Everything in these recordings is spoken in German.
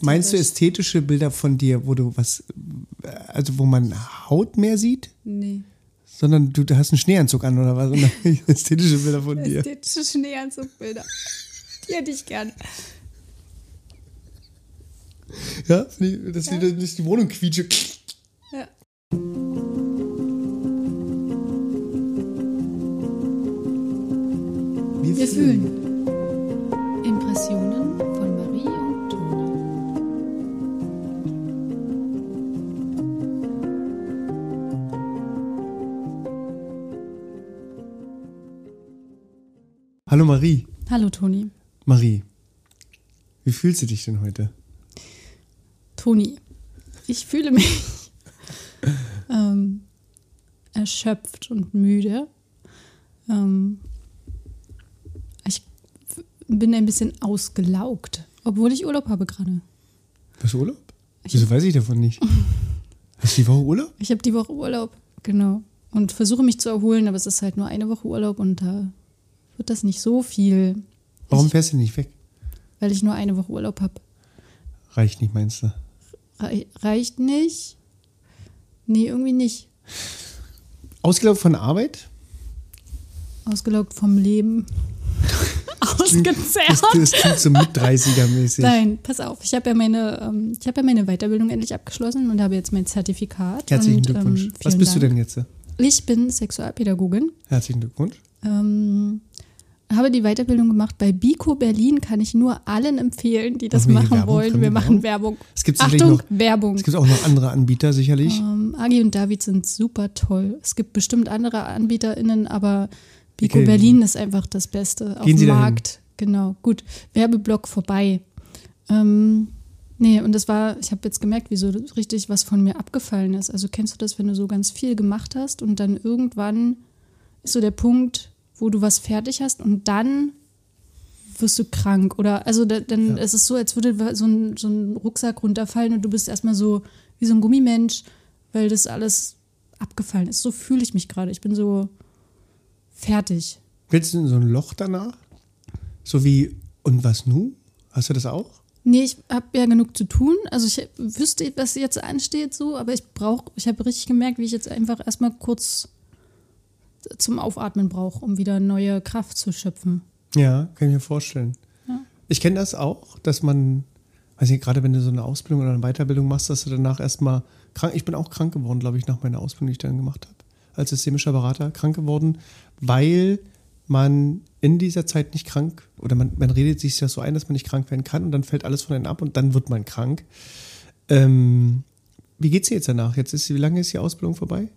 Meinst du ästhetische Bilder von dir, wo du was, also wo man Haut mehr sieht? Nee. Sondern du, hast einen Schneeanzug an oder was? Ästhetische Bilder von dir. Ästhetische Schneeanzugbilder. Die hätte ich gern. Ja, dass die, dass die Wohnung quietsche. Ja. Wir, Wir fühlen. Impressionen Hallo Marie. Hallo Toni. Marie, wie fühlst du dich denn heute? Toni, ich fühle mich ähm, erschöpft und müde. Ähm, ich bin ein bisschen ausgelaugt, obwohl ich Urlaub habe gerade. Du Urlaub? Wieso weiß ich davon nicht? Hast du die Woche Urlaub? Ich habe die Woche Urlaub, genau. Und versuche mich zu erholen, aber es ist halt nur eine Woche Urlaub und da wird das nicht so viel, Warum Ich- fährst du nicht weg? weil ich nur eine Woche Urlaub habe. Reicht nicht, meinst du? Rei reicht nicht? Nee, irgendwie nicht. Ausgelaugt von Arbeit? Ausgelaugt vom Leben. Das, Ausgezerrt. das klingt so mit 30er-mäßig. Nein, pass auf. Ich habe ja meine, ähm, ich habe ja meine Weiterbildung endlich abgeschlossen und habe jetzt mein Zertifikat. Herzlichen und, Glückwunsch. Ähm, Was bist du Dank. denn jetzt? Ich bin Sexualpädagogin. Herzlichen Glückwunsch. Ähm, habe die Weiterbildung gemacht bei Bico Berlin. Kann ich nur allen empfehlen, die das Machen machen wollen. Wir machen Werbung. Es gibt Achtung, noch, Werbung. es gibt auch noch andere Anbieter, sicherlich. Ähm, Agi und David sind super toll. Es gibt bestimmt andere AnbieterInnen, aber Bico kennen Berlin ist einfach das Beste auf Gehen dem Sie dahin. Markt. Genau, gut. Werbeblock vorbei. Ähm, nee, und das war, ich habe jetzt gemerkt, wie so richtig was von mir abgefallen ist. Also kennst du das, wenn du so ganz viel gemacht hast und dann irgendwann ist so der Punkt, wo du was fertig hast und dann wirst du krank oder also da, dann Ja. ist es so, als würde so ein, so ein Rucksack runterfallen und du bist erstmal so wie so ein Gummimensch, weil das alles abgefallen ist. So fühle ich mich gerade. Ich bin so fertig. Willst du in so ein Loch danach? So wie, und was nun? Hast du das auch? Nee, ich habe ja genug zu tun. Also ich wüsste, was jetzt ansteht, so, aber ich brauche, ich habe richtig gemerkt, wie ich jetzt einfach erstmal kurz zum Aufatmen brauche, um wieder neue Kraft zu schöpfen. Ja, kann ich mir vorstellen. Ja. Ich kenne das auch, dass man, weiß nicht, gerade wenn du so eine Ausbildung oder eine Weiterbildung machst, dass du danach erstmal krank, ich bin auch krank geworden, glaube ich, nach meiner Ausbildung, die ich dann gemacht habe, als systemischer Berater krank geworden, weil man in dieser Zeit nicht krank oder man, man redet sich das so ein, dass man nicht krank werden kann und dann fällt alles von einem ab und dann wird man krank. Ähm, wie geht's dir jetzt danach? Jetzt ist, wie lange ist die Ausbildung vorbei?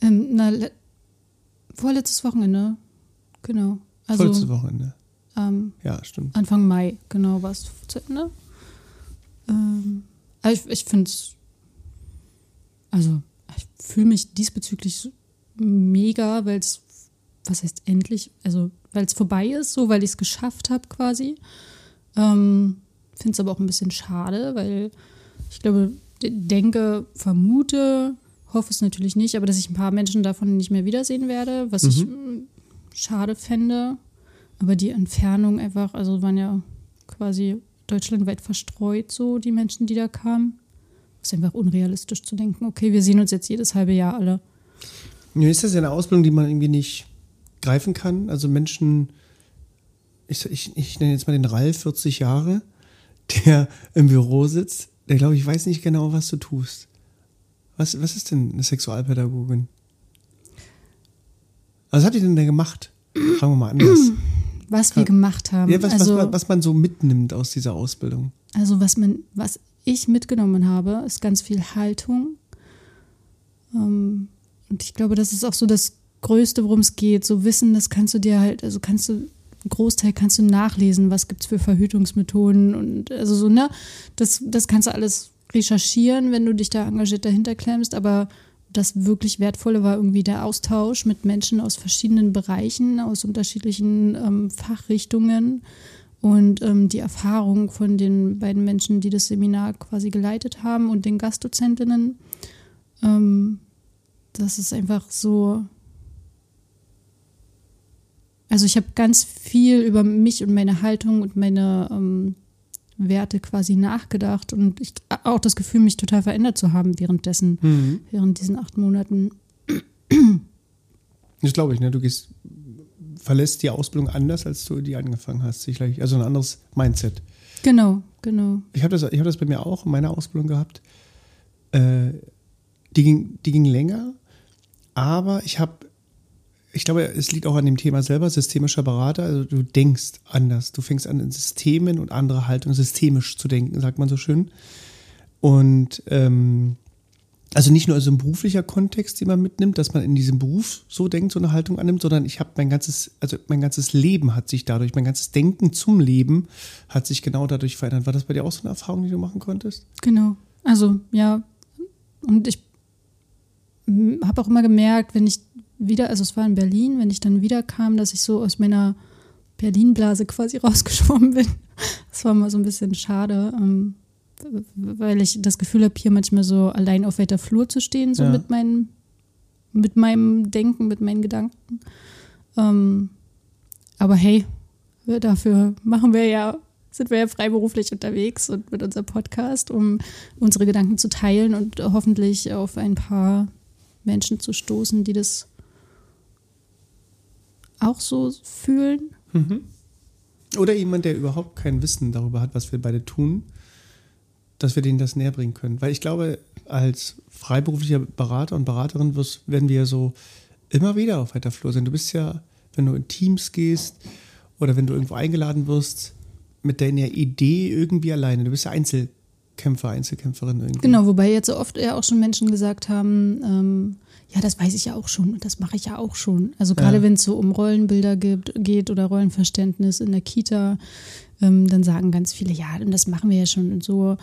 Ähm, na, vorletztes Wochenende, genau. Also Vollstes Wochenende. ähm, Ja, stimmt. Anfang Mai, genau, war es zu Ende. Ähm, aber ich ich finde es, also ich fühle mich diesbezüglich mega, weil es, was heißt endlich, also weil es vorbei ist, so weil ich es geschafft habe quasi. Ähm, finde es aber auch ein bisschen schade, weil ich glaube, denke, vermute, hoffe es natürlich nicht, aber dass ich ein paar Menschen davon nicht mehr wiedersehen werde, was ich mm, schade fände. Aber die Entfernung einfach, also waren ja quasi deutschlandweit verstreut, so die Menschen, die da kamen. Ist einfach unrealistisch zu denken, okay, wir sehen uns jetzt jedes halbe Jahr alle. Ja, ist das ja eine Ausbildung, die man irgendwie nicht greifen kann? Also Menschen, ich, ich, ich nenne jetzt mal den Ralf, 40 Jahre, der im Büro sitzt, der glaube ich weiß nicht genau, was du tust. Was, was ist denn eine Sexualpädagogin? Was habt ihr denn da gemacht? Fragen wir mal anders. Was wir gemacht haben. Ja, was, also, was, man- was man so mitnimmt aus dieser Ausbildung. also was man, was ich mitgenommen habe, ist ganz viel Haltung. Ähm, und ich glaube, das ist auch so das Größte, worum es geht. So Wissen, das kannst du dir halt, also kannst du, Großteil kannst du nachlesen, was gibt es für Verhütungsmethoden und also so, ne? Das, das kannst du alles recherchieren, wenn du dich da engagiert dahinter klemmst, aber das wirklich Wertvolle war irgendwie der Austausch mit Menschen aus verschiedenen Bereichen, aus unterschiedlichen ähm, Fachrichtungen und ähm, die Erfahrung von den beiden Menschen, die das Seminar quasi geleitet haben und den Gastdozentinnen. Ähm, das ist einfach so. Also ich habe ganz viel über mich und meine Haltung und meine ähm, Werte quasi nachgedacht und ich auch das Gefühl, mich total verändert zu haben währenddessen, Mhm. während diesen acht Monaten. Das glaube ich, ne? Du gehst, verlässt die Ausbildung anders, als du die angefangen hast. Sicherlich. Also ein anderes Mindset. Genau, genau. Ich habe das, ich hab das bei mir auch in meiner Ausbildung gehabt. Äh, die, ging, die ging länger, aber ich habe, ich glaube, es liegt auch an dem Thema selber, systemischer Berater. Also du denkst anders. Du fängst an, in Systemen und andere Haltung systemisch zu denken, sagt man so schön. Und ähm, also nicht nur also ein beruflicher Kontext, den man mitnimmt, dass man in diesem Beruf so denkt, so eine Haltung annimmt, sondern ich habe mein ganzes, also mein ganzes Leben hat sich dadurch, mein ganzes Denken zum Leben hat sich genau dadurch verändert. War das bei dir auch so eine Erfahrung, die du machen konntest? Genau. Also, ja. Und ich habe auch immer gemerkt, wenn ich wieder, also es war in Berlin, wenn ich dann wieder kam, dass ich so aus meiner Berlin-Blase quasi rausgeschwommen bin. Das war mal so ein bisschen schade, ähm, weil ich das Gefühl habe, hier manchmal so allein auf weiter Flur zu stehen, so Ja. mit, meinem, mit meinem Denken, mit meinen Gedanken. Ähm, aber hey, dafür machen wir ja, sind wir ja freiberuflich unterwegs und mit unserem Podcast, um unsere Gedanken zu teilen und hoffentlich auf ein paar Menschen zu stoßen, die das auch so fühlen. Oder jemand, der überhaupt kein Wissen darüber hat, was wir beide tun, dass wir denen das näher bringen können. Weil ich glaube, als freiberuflicher Berater und Beraterin wirst, werden wir so immer wieder auf weiter Flur sein. Du bist ja, wenn du in Teams gehst oder wenn du irgendwo eingeladen wirst, mit deiner Idee irgendwie alleine. Du bist ja Einzelkämpfer, Einzelkämpferin irgendwie. Genau, wobei jetzt so oft ja auch schon Menschen gesagt haben, ähm, ja, das weiß ich ja auch schon und das mache ich ja auch schon. Also gerade Ja. wenn es so um Rollenbilder gibt, geht oder Rollenverständnis in der Kita, ähm, dann sagen ganz viele, ja, und das machen wir ja schon und so.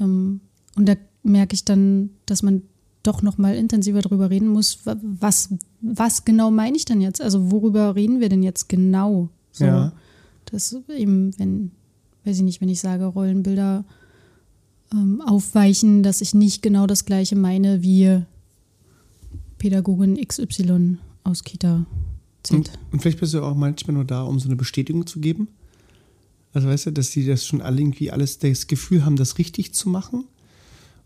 Ähm, und da merke ich dann, dass man doch noch mal intensiver darüber reden muss, wa- was, was genau meine ich denn jetzt? Also worüber reden wir denn jetzt genau? So, Ja. dass eben, wenn, weiß ich nicht, wenn ich sage, Rollenbilder ähm, aufweichen, dass ich nicht genau das gleiche meine wie Pädagogin XY aus Kita Z. Und, und vielleicht bist du auch manchmal nur da, um so eine Bestätigung zu geben. Also weißt du, dass die das schon alle irgendwie alles das Gefühl haben, das richtig zu machen.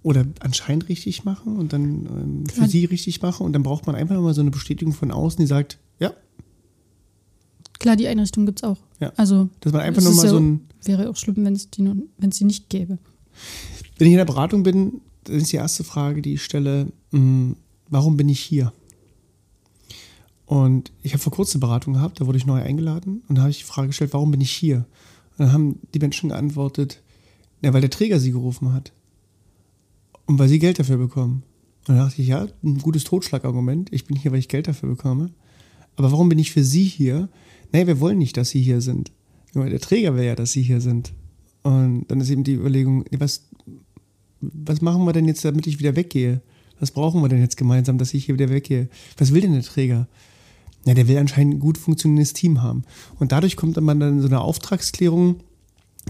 Oder anscheinend richtig machen und dann ähm, für Klar. sie richtig machen. Und dann braucht man einfach mal so eine Bestätigung von außen, die sagt, ja, Klar, die Einrichtung gibt es auch. Ja. Also dass man einfach Es nur ist mal ja- so ein. wäre auch schlimm, wenn es die, wenn es die nicht gäbe. Wenn ich in der Beratung bin, dann ist die erste Frage, die ich stelle, mh, warum bin ich hier? Und ich habe vor kurzem eine Beratung gehabt, da wurde ich neu eingeladen und da habe ich die Frage gestellt, warum bin ich hier? Und dann haben die Menschen geantwortet, ja, weil der Träger sie gerufen hat. Und weil sie Geld dafür bekommen. Und da dachte ich, ja, ein gutes Totschlagargument. Ich bin hier, weil ich Geld dafür bekomme. Aber warum bin ich für sie hier? Nee, wir wollen nicht, dass sie hier sind. Der Träger will ja, dass sie hier sind. Und dann ist eben die Überlegung, was, was machen wir denn jetzt, damit ich wieder weggehe? Was brauchen wir denn jetzt gemeinsam, dass ich hier wieder weggehe? Was will denn der Träger? Ja, der will anscheinend ein gut funktionierendes Team haben. Und dadurch kommt man dann in so eine Auftragsklärung,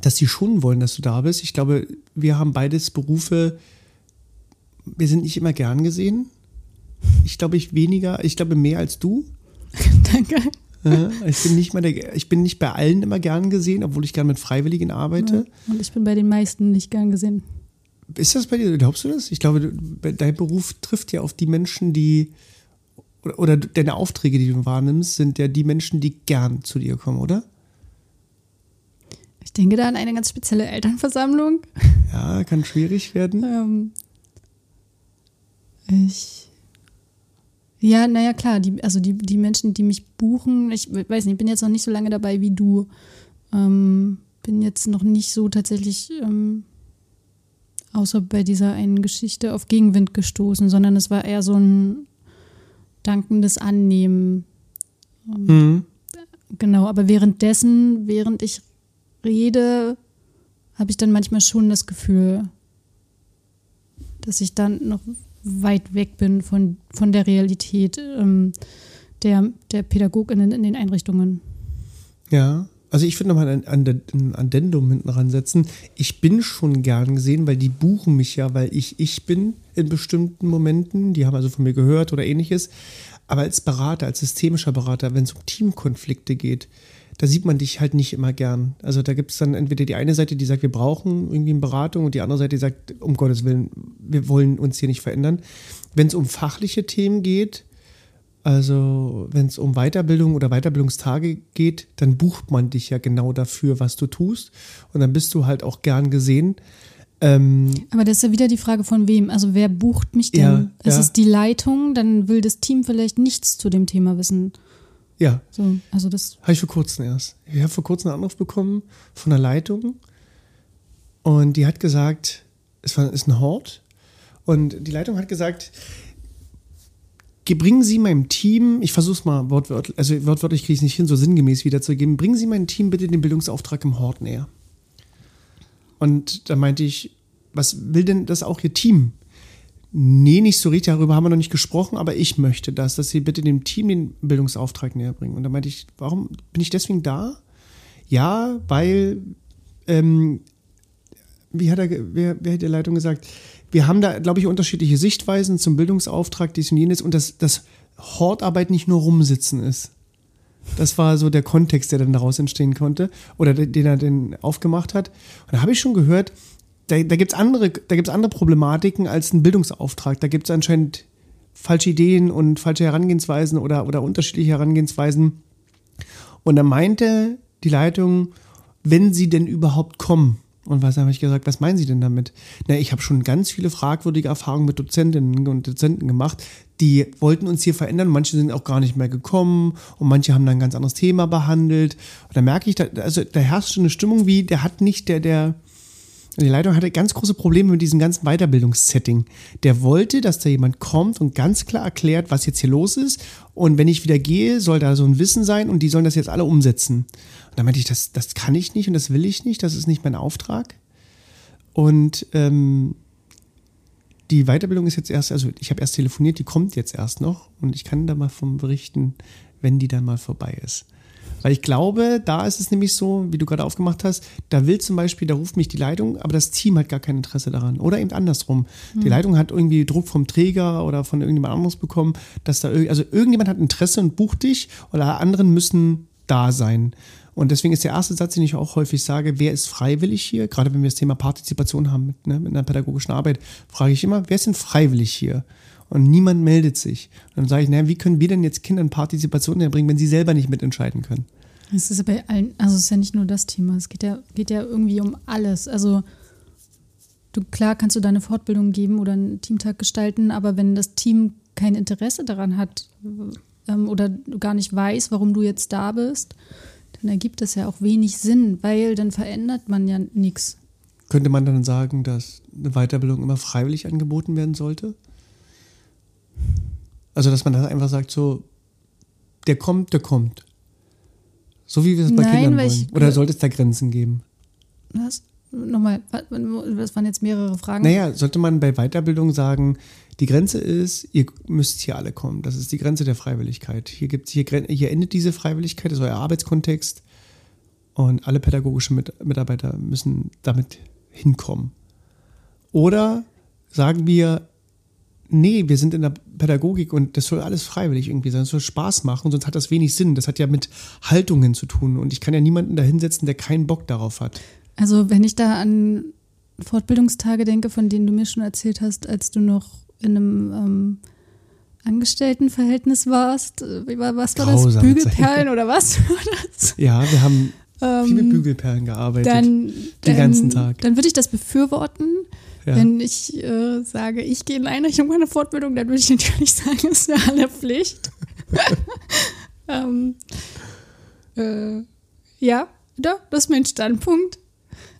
dass sie schon wollen, dass du da bist. Ich glaube, wir haben beides Berufe, wir sind nicht immer gern gesehen. Ich glaube, ich weniger, ich glaube mehr als du. Danke. Ich bin nicht mal der, ich bin nicht bei allen immer gern gesehen, obwohl ich gern mit Freiwilligen arbeite. Und ich bin bei den meisten nicht gern gesehen. Ist das bei dir? Glaubst du das? Ich glaube, dein Beruf trifft ja auf die Menschen, die oder, oder deine Aufträge, die du wahrnimmst, sind ja die Menschen, die gern zu dir kommen, oder? Ich denke da an eine ganz spezielle Elternversammlung. Ja, kann schwierig werden. Ähm, ich. Ja, naja, klar, die, also die, die Menschen, die mich buchen, ich weiß nicht, ich bin jetzt noch nicht so lange dabei wie du. Ähm, bin jetzt noch nicht so tatsächlich, ähm, außer bei dieser einen Geschichte, auf Gegenwind gestoßen, sondern es war eher so ein dankendes Annehmen. Mhm. Genau, aber währenddessen, während ich rede, habe ich dann manchmal schon das Gefühl, dass ich dann noch weit weg bin von, von der Realität ähm, der, der PädagogInnen in den Einrichtungen. Ja. Also ich würde nochmal ein, ein, Addendum hinten ransetzen. Ich bin schon gern gesehen, weil die buchen mich ja, weil ich ich bin in bestimmten Momenten. Die haben also von mir gehört oder ähnliches. Aber als Berater, als systemischer Berater, wenn es um Teamkonflikte geht, da sieht man dich halt nicht immer gern. Also da gibt es dann entweder die eine Seite, die sagt, wir brauchen irgendwie eine Beratung und die andere Seite, die sagt, um Gottes Willen, wir wollen uns hier nicht verändern. Wenn es um fachliche Themen geht, also wenn es um Weiterbildung oder Weiterbildungstage geht, dann bucht man dich ja genau dafür, was du tust. Und dann bist du halt auch gern gesehen. Ähm, Aber das ist ja wieder die Frage von wem. Also wer bucht mich denn? Ja, ist ja. es die Leitung? Dann will das Team vielleicht nichts zu dem Thema wissen. Ja, So, also das. Habe ich vor kurzem erst. Ich habe vor kurzem einen Anruf bekommen von der Leitung und die hat gesagt, es war, ist ein Hort und die Leitung hat gesagt, ge- bringen Sie meinem Team, ich versuche es mal wortwörtlich, also wortwörtlich kriege ich es nicht hin, so sinngemäß wiederzugeben, bringen Sie meinem Team bitte den Bildungsauftrag im Hort näher. Und da meinte ich, was will denn das auch Ihr Team? Nee, nicht so richtig, darüber haben wir noch nicht gesprochen, aber ich möchte das, dass Sie bitte dem Team den Bildungsauftrag näher bringen. Und da meinte ich, warum bin ich deswegen da? Ja, weil, ähm, wie hat er, wer, wer hat die Leitung gesagt? Wir haben da, glaube ich, unterschiedliche Sichtweisen zum Bildungsauftrag, dies und jenes und dass, dass Hortarbeit nicht nur rumsitzen ist. Das war so der Kontext, der dann daraus entstehen konnte oder den den er dann aufgemacht hat. Und da habe ich schon gehört, da, da gibt es andere, da gibt's andere Problematiken als ein Bildungsauftrag. Da gibt es anscheinend falsche Ideen und falsche Herangehensweisen oder, oder unterschiedliche Herangehensweisen. Und da meinte die Leitung, wenn sie denn überhaupt kommen. Und was habe ich gesagt, was meinen Sie denn damit? Na, ich habe schon ganz viele fragwürdige Erfahrungen mit Dozentinnen und Dozenten gemacht, die wollten uns hier verändern. Manche sind auch gar nicht mehr gekommen und manche haben dann ein ganz anderes Thema behandelt. Und da merke ich, da, also da herrscht schon eine Stimmung wie, der hat nicht, der, der, die Leitung hatte ganz große Probleme mit diesem ganzen Weiterbildungssetting. Der wollte, dass da jemand kommt und ganz klar erklärt, was jetzt hier los ist. Und wenn ich wieder gehe, soll da so ein Wissen sein und die sollen das jetzt alle umsetzen. Und da meinte ich, das, das kann ich nicht und das will ich nicht, das ist nicht mein Auftrag. Und ähm, die Weiterbildung ist jetzt erst, also ich habe erst telefoniert, die kommt jetzt erst noch und ich kann da mal vom berichten, wenn die dann mal vorbei ist. Weil ich glaube, da ist es nämlich so, wie du gerade aufgemacht hast, da will zum Beispiel, da ruft mich die Leitung, aber das Team hat gar kein Interesse daran. Oder eben andersrum. Die Leitung hat irgendwie Druck vom Träger oder von irgendjemand anderes bekommen, dass da, also irgendjemand hat Interesse und bucht dich oder anderen müssen da sein. Und deswegen ist der erste Satz, den ich auch häufig sage, wer ist freiwillig hier? Gerade wenn wir das Thema Partizipation haben mit, ne, mit einer pädagogischen Arbeit, frage ich immer, wer ist denn freiwillig hier? Und niemand meldet sich. Und dann sage ich, naja, wie können wir denn jetzt Kindern Partizipation erbringen, wenn sie selber nicht mitentscheiden können? Es ist ja bei allen, also es ist ja nicht nur das Thema, es geht ja, geht ja irgendwie um alles. Also du klar kannst du deine Fortbildung geben oder einen Teamtag gestalten, aber wenn das Team kein Interesse daran hat ähm, oder du gar nicht weiß, warum du jetzt da bist, dann ergibt das ja auch wenig Sinn, weil dann verändert man ja nichts. Könnte man dann sagen, dass eine Weiterbildung immer freiwillig angeboten werden sollte? Also, dass man dann einfach sagt, so, der kommt, der kommt. So wie wir es bei Nein, Kindern wollen. ich- Oder sollte es da Grenzen geben? Was? Nochmal, das waren jetzt mehrere Fragen. Naja, sollte man bei Weiterbildung sagen, die Grenze ist, ihr müsst hier alle kommen. Das ist die Grenze der Freiwilligkeit. Hier, gibt's, hier, hier endet diese Freiwilligkeit, das ist euer Arbeitskontext. Und alle pädagogischen Mit Mitarbeiter müssen damit hinkommen. Oder sagen wir, nee, wir sind in der Pädagogik und das soll alles freiwillig irgendwie sein. Das soll Spaß machen, sonst hat das wenig Sinn. Das hat ja mit Haltungen zu tun. Und ich kann ja niemanden da hinsetzen, der keinen Bock darauf hat. Also wenn ich da an Fortbildungstage denke, von denen du mir schon erzählt hast, als du noch in einem ähm, Angestelltenverhältnis warst, äh, war, was war das? Grausame Bügelperlen oder was war das? Ja, wir haben viel mit Ähm, Bügelperlen gearbeitet. dann, Den ganzen Tag. Dann würde ich das befürworten. Ja. Wenn ich äh, sage, ich gehe in eine Einrichtung meine Fortbildung, dann würde ich natürlich sagen, es ist ja alle Pflicht. ähm, äh, ja, da, das ist mein Standpunkt.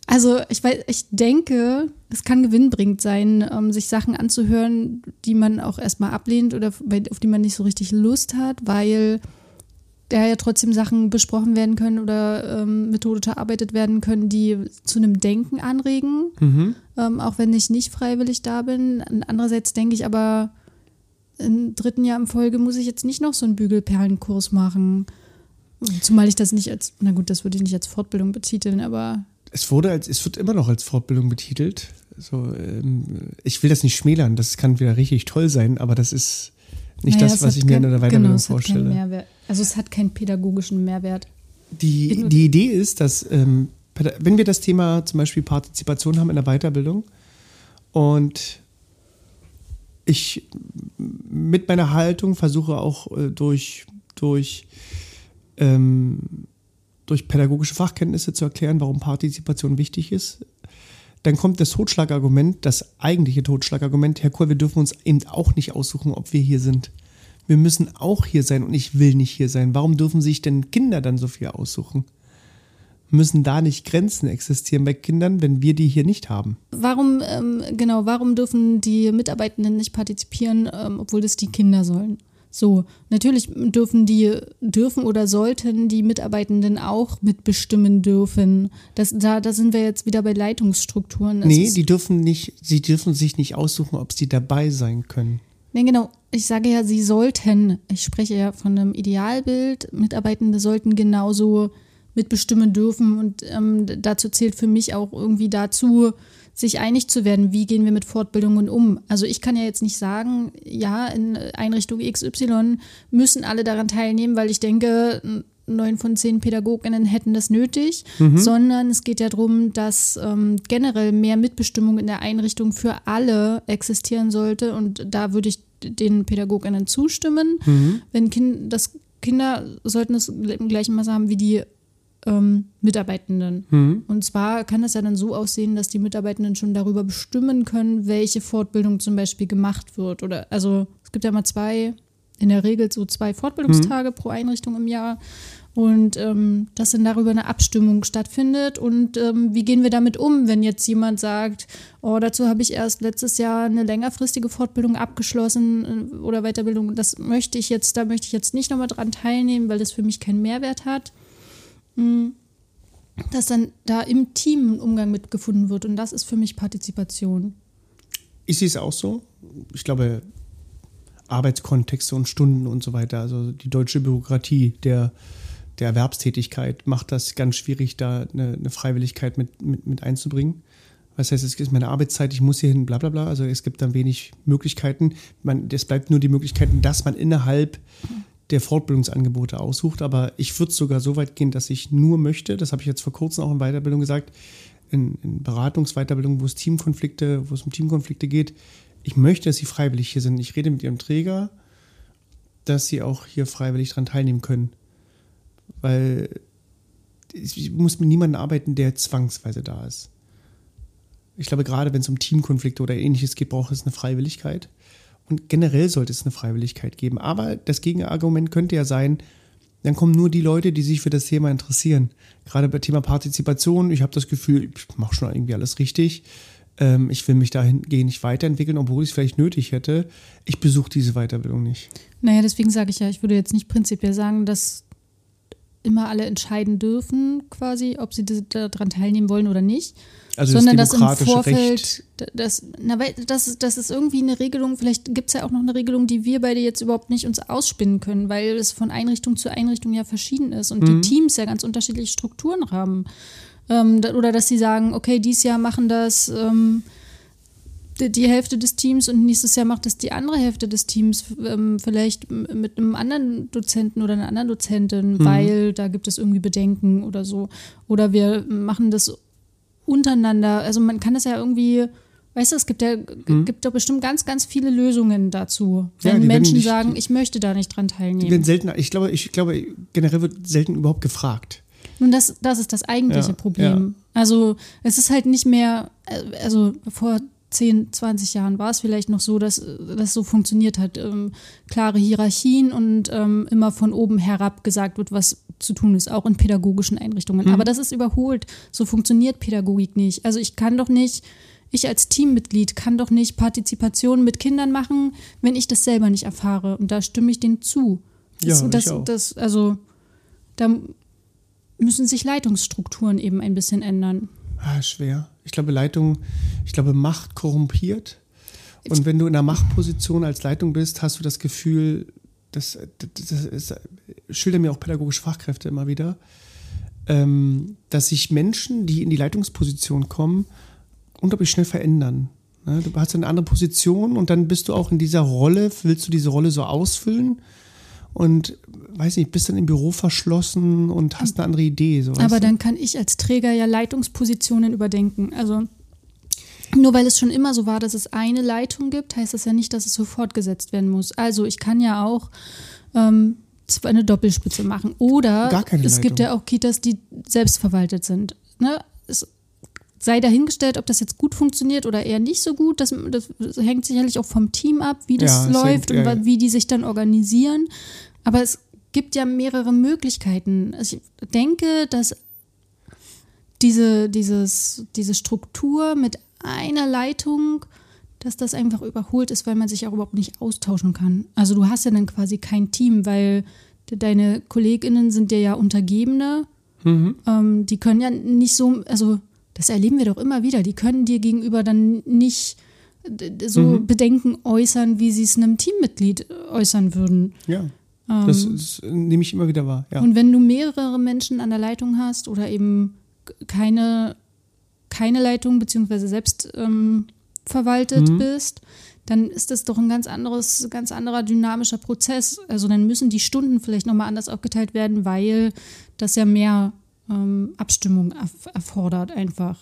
Also ich weiß, ich denke, es kann gewinnbringend sein, ähm, sich Sachen anzuhören, die man auch erstmal ablehnt oder auf die man nicht so richtig Lust hat, weil da ja trotzdem Sachen besprochen werden können oder ähm, methodisch erarbeitet werden können, die zu einem Denken anregen, Mhm. ähm, auch wenn ich nicht freiwillig da bin. Andererseits denke ich aber, im dritten Jahr in Folge muss ich jetzt nicht noch so einen Bügelperlenkurs machen. Zumal ich das nicht als, na gut, das würde ich nicht als Fortbildung betiteln, aber Es wurde als, es wird immer noch als Fortbildung betitelt. So, ähm, ich will das nicht schmälern, das kann wieder richtig toll sein, aber das ist nicht naja, das, was ich mir in kein- einer Weiterbildung genau, es vorstelle. Also es hat keinen pädagogischen Mehrwert. Die, die Idee ist, dass ähm, wenn wir das Thema zum Beispiel Partizipation haben in der Weiterbildung und ich mit meiner Haltung versuche auch äh, durch, durch, ähm, durch pädagogische Fachkenntnisse zu erklären, warum Partizipation wichtig ist, dann kommt das Totschlagargument, das eigentliche Totschlagargument, Herr Kohl, wir dürfen uns eben auch nicht aussuchen, ob wir hier sind. Wir müssen auch hier sein und ich will nicht hier sein. Warum dürfen sich denn Kinder dann so viel aussuchen? Müssen da nicht Grenzen existieren bei Kindern, wenn wir die hier nicht haben? Warum, ähm, genau, warum dürfen die Mitarbeitenden nicht partizipieren, ähm, obwohl das die Kinder sollen? So, natürlich dürfen die, dürfen oder sollten die Mitarbeitenden auch mitbestimmen dürfen. Das, da, da sind wir jetzt wieder bei Leitungsstrukturen. Das nee, die dürfen nicht, sie dürfen sich nicht aussuchen, ob sie dabei sein können. Nee, genau. Ich sage ja, sie sollten. Ich spreche ja von einem Idealbild. Mitarbeitende sollten genauso mitbestimmen dürfen. Und ähm, dazu zählt für mich auch irgendwie dazu, sich einig zu werden, wie gehen wir mit Fortbildungen um. Also ich kann ja jetzt nicht sagen, ja, in Einrichtung XY müssen alle daran teilnehmen, weil ich denke, neun von zehn Pädagoginnen hätten das nötig, mhm. sondern es geht ja darum, dass ähm, generell mehr Mitbestimmung in der Einrichtung für alle existieren sollte. Und da würde ich den Pädagoginnen zustimmen. Mhm. Wenn kind, das Kinder sollten das im gleichen Maße haben wie die ähm, Mitarbeitenden. Mhm. Und zwar kann es ja dann so aussehen, dass die Mitarbeitenden schon darüber bestimmen können, welche Fortbildung zum Beispiel gemacht wird. Oder also es gibt ja mal zwei, in der Regel so zwei Fortbildungstage mhm. pro Einrichtung im Jahr. Und ähm, dass dann darüber eine Abstimmung stattfindet. Und ähm, wie gehen wir damit um, wenn jetzt jemand sagt, oh, dazu habe ich erst letztes Jahr eine längerfristige Fortbildung abgeschlossen äh, oder Weiterbildung. Das möchte ich jetzt, da möchte ich jetzt nicht nochmal dran teilnehmen, weil das für mich keinen Mehrwert hat. Hm. dass dann da im Team ein Umgang mitgefunden wird. Und das ist für mich Partizipation. Ich sehe es auch so. Ich glaube, Arbeitskontexte und Stunden und so weiter, also die deutsche Bürokratie der, der Erwerbstätigkeit macht das ganz schwierig, da eine, eine Freiwilligkeit mit, mit, mit einzubringen. Das heißt, es ist meine Arbeitszeit, ich muss hier hin, bla bla bla. Also es gibt dann wenig Möglichkeiten. Man, es bleibt nur die Möglichkeit, dass man innerhalb der Fortbildungsangebote aussucht. Aber ich würde sogar so weit gehen, dass ich nur möchte, das habe ich jetzt vor kurzem auch in Weiterbildung gesagt, in, in Beratungsweiterbildung, wo es Teamkonflikte, wo es um Teamkonflikte geht, ich möchte, dass sie freiwillig hier sind. Ich rede mit ihrem Träger, dass sie auch hier freiwillig daran teilnehmen können. Weil ich muss mit niemandem arbeiten, der zwangsweise da ist. Ich glaube, gerade wenn es um Teamkonflikte oder ähnliches geht, braucht es eine Freiwilligkeit. Und generell sollte es eine Freiwilligkeit geben. Aber das Gegenargument könnte ja sein, dann kommen nur die Leute, die sich für das Thema interessieren. Gerade beim Thema Partizipation, ich habe das Gefühl, ich mache schon irgendwie alles richtig. Ähm, ich will mich dahingehend nicht weiterentwickeln, obwohl ich es vielleicht nötig hätte. Ich besuche diese Weiterbildung nicht. Naja, deswegen sage ich ja, ich würde jetzt nicht prinzipiell sagen, dass immer alle entscheiden dürfen, quasi, ob sie daran teilnehmen wollen oder nicht. Also sondern das, das im Vorfeld, das, na, das, das ist irgendwie eine Regelung, vielleicht gibt es ja auch noch eine Regelung, die wir beide jetzt überhaupt nicht uns ausspinnen können, weil es von Einrichtung zu Einrichtung ja verschieden ist und mhm. die Teams ja ganz unterschiedliche Strukturen haben. Ähm, oder dass sie sagen, okay, dieses Jahr machen das ähm, die, Hälfte des Teams und nächstes Jahr macht das die andere Hälfte des Teams, ähm, vielleicht mit einem anderen Dozenten oder einer anderen Dozentin, mhm. weil da gibt es irgendwie Bedenken oder so. Oder wir machen das untereinander, also man kann das ja irgendwie, weißt du, es gibt ja, mhm. gibt doch bestimmt ganz, ganz viele Lösungen dazu, wenn ja, Menschen nicht, sagen, ich möchte da nicht dran teilnehmen. Die werden selten, ich glaube, ich glaube, generell wird selten überhaupt gefragt. Nun, das, das ist das eigentliche ja, Problem. Ja. Also es ist halt nicht mehr, äh, also vor 10, 20 Jahren war es vielleicht noch so, dass das so funktioniert hat. Ähm, klare Hierarchien und ähm, immer von oben herab gesagt wird, was zu tun ist, auch in pädagogischen Einrichtungen. Mhm. Aber das ist überholt. So funktioniert Pädagogik nicht. Also ich kann doch nicht, ich als Teammitglied kann doch nicht Partizipation mit Kindern machen, wenn ich das selber nicht erfahre. Und da stimme ich denen zu. Das, ja, das, ich auch. das, also da müssen sich Leitungsstrukturen eben ein bisschen ändern. Ah, schwer. Ich glaube, Leitung, ich glaube, Macht korrumpiert. Und wenn du in einer Machtposition als Leitung bist, hast du das Gefühl, das, das, das ist, schildern mir auch pädagogische Fachkräfte immer wieder, ähm, dass sich Menschen, die in die Leitungsposition kommen, unglaublich schnell verändern. Ne? Du hast eine andere Position und dann bist du auch in dieser Rolle, willst du diese Rolle so ausfüllen und weiß nicht, bist dann im Büro verschlossen und hast eine andere Idee. So, Aber dann kann ich als Träger ja Leitungspositionen überdenken. Also nur weil es schon immer so war, dass es eine Leitung gibt, heißt das ja nicht, dass es so fortgesetzt werden muss. Also ich kann ja auch ähm, eine Doppelspitze machen. Oder Gar keine es gibt Leitung. ja auch Kitas, die selbstverwaltet sind. Ne? Sei dahingestellt, ob das jetzt gut funktioniert oder eher nicht so gut. Das, das hängt sicherlich auch vom Team ab, wie das Ja, läuft hängt, und wie die sich dann organisieren. Aber es gibt ja mehrere Möglichkeiten. Also ich denke, dass diese, dieses, diese Struktur mit einer Leitung, dass das einfach überholt ist, weil man sich auch überhaupt nicht austauschen kann. Also du hast ja dann quasi kein Team, weil de- deine KollegInnen sind dir ja Untergebene. Ähm, die können ja nicht so, also das erleben wir doch immer wieder, die können dir gegenüber dann nicht so Bedenken äußern, wie sie es einem Teammitglied äußern würden. ja, das, das nehme ich immer wieder wahr. Ja. Ähm. Und wenn du mehrere Menschen an der Leitung hast oder eben keine, keine Leitung beziehungsweise selbst ähm, verwaltet bist, dann ist das doch ein ganz anderes, ganz anderer dynamischer Prozess. Also dann müssen die Stunden vielleicht nochmal anders aufgeteilt werden, weil das ja mehr ähm, Abstimmung erf erfordert einfach.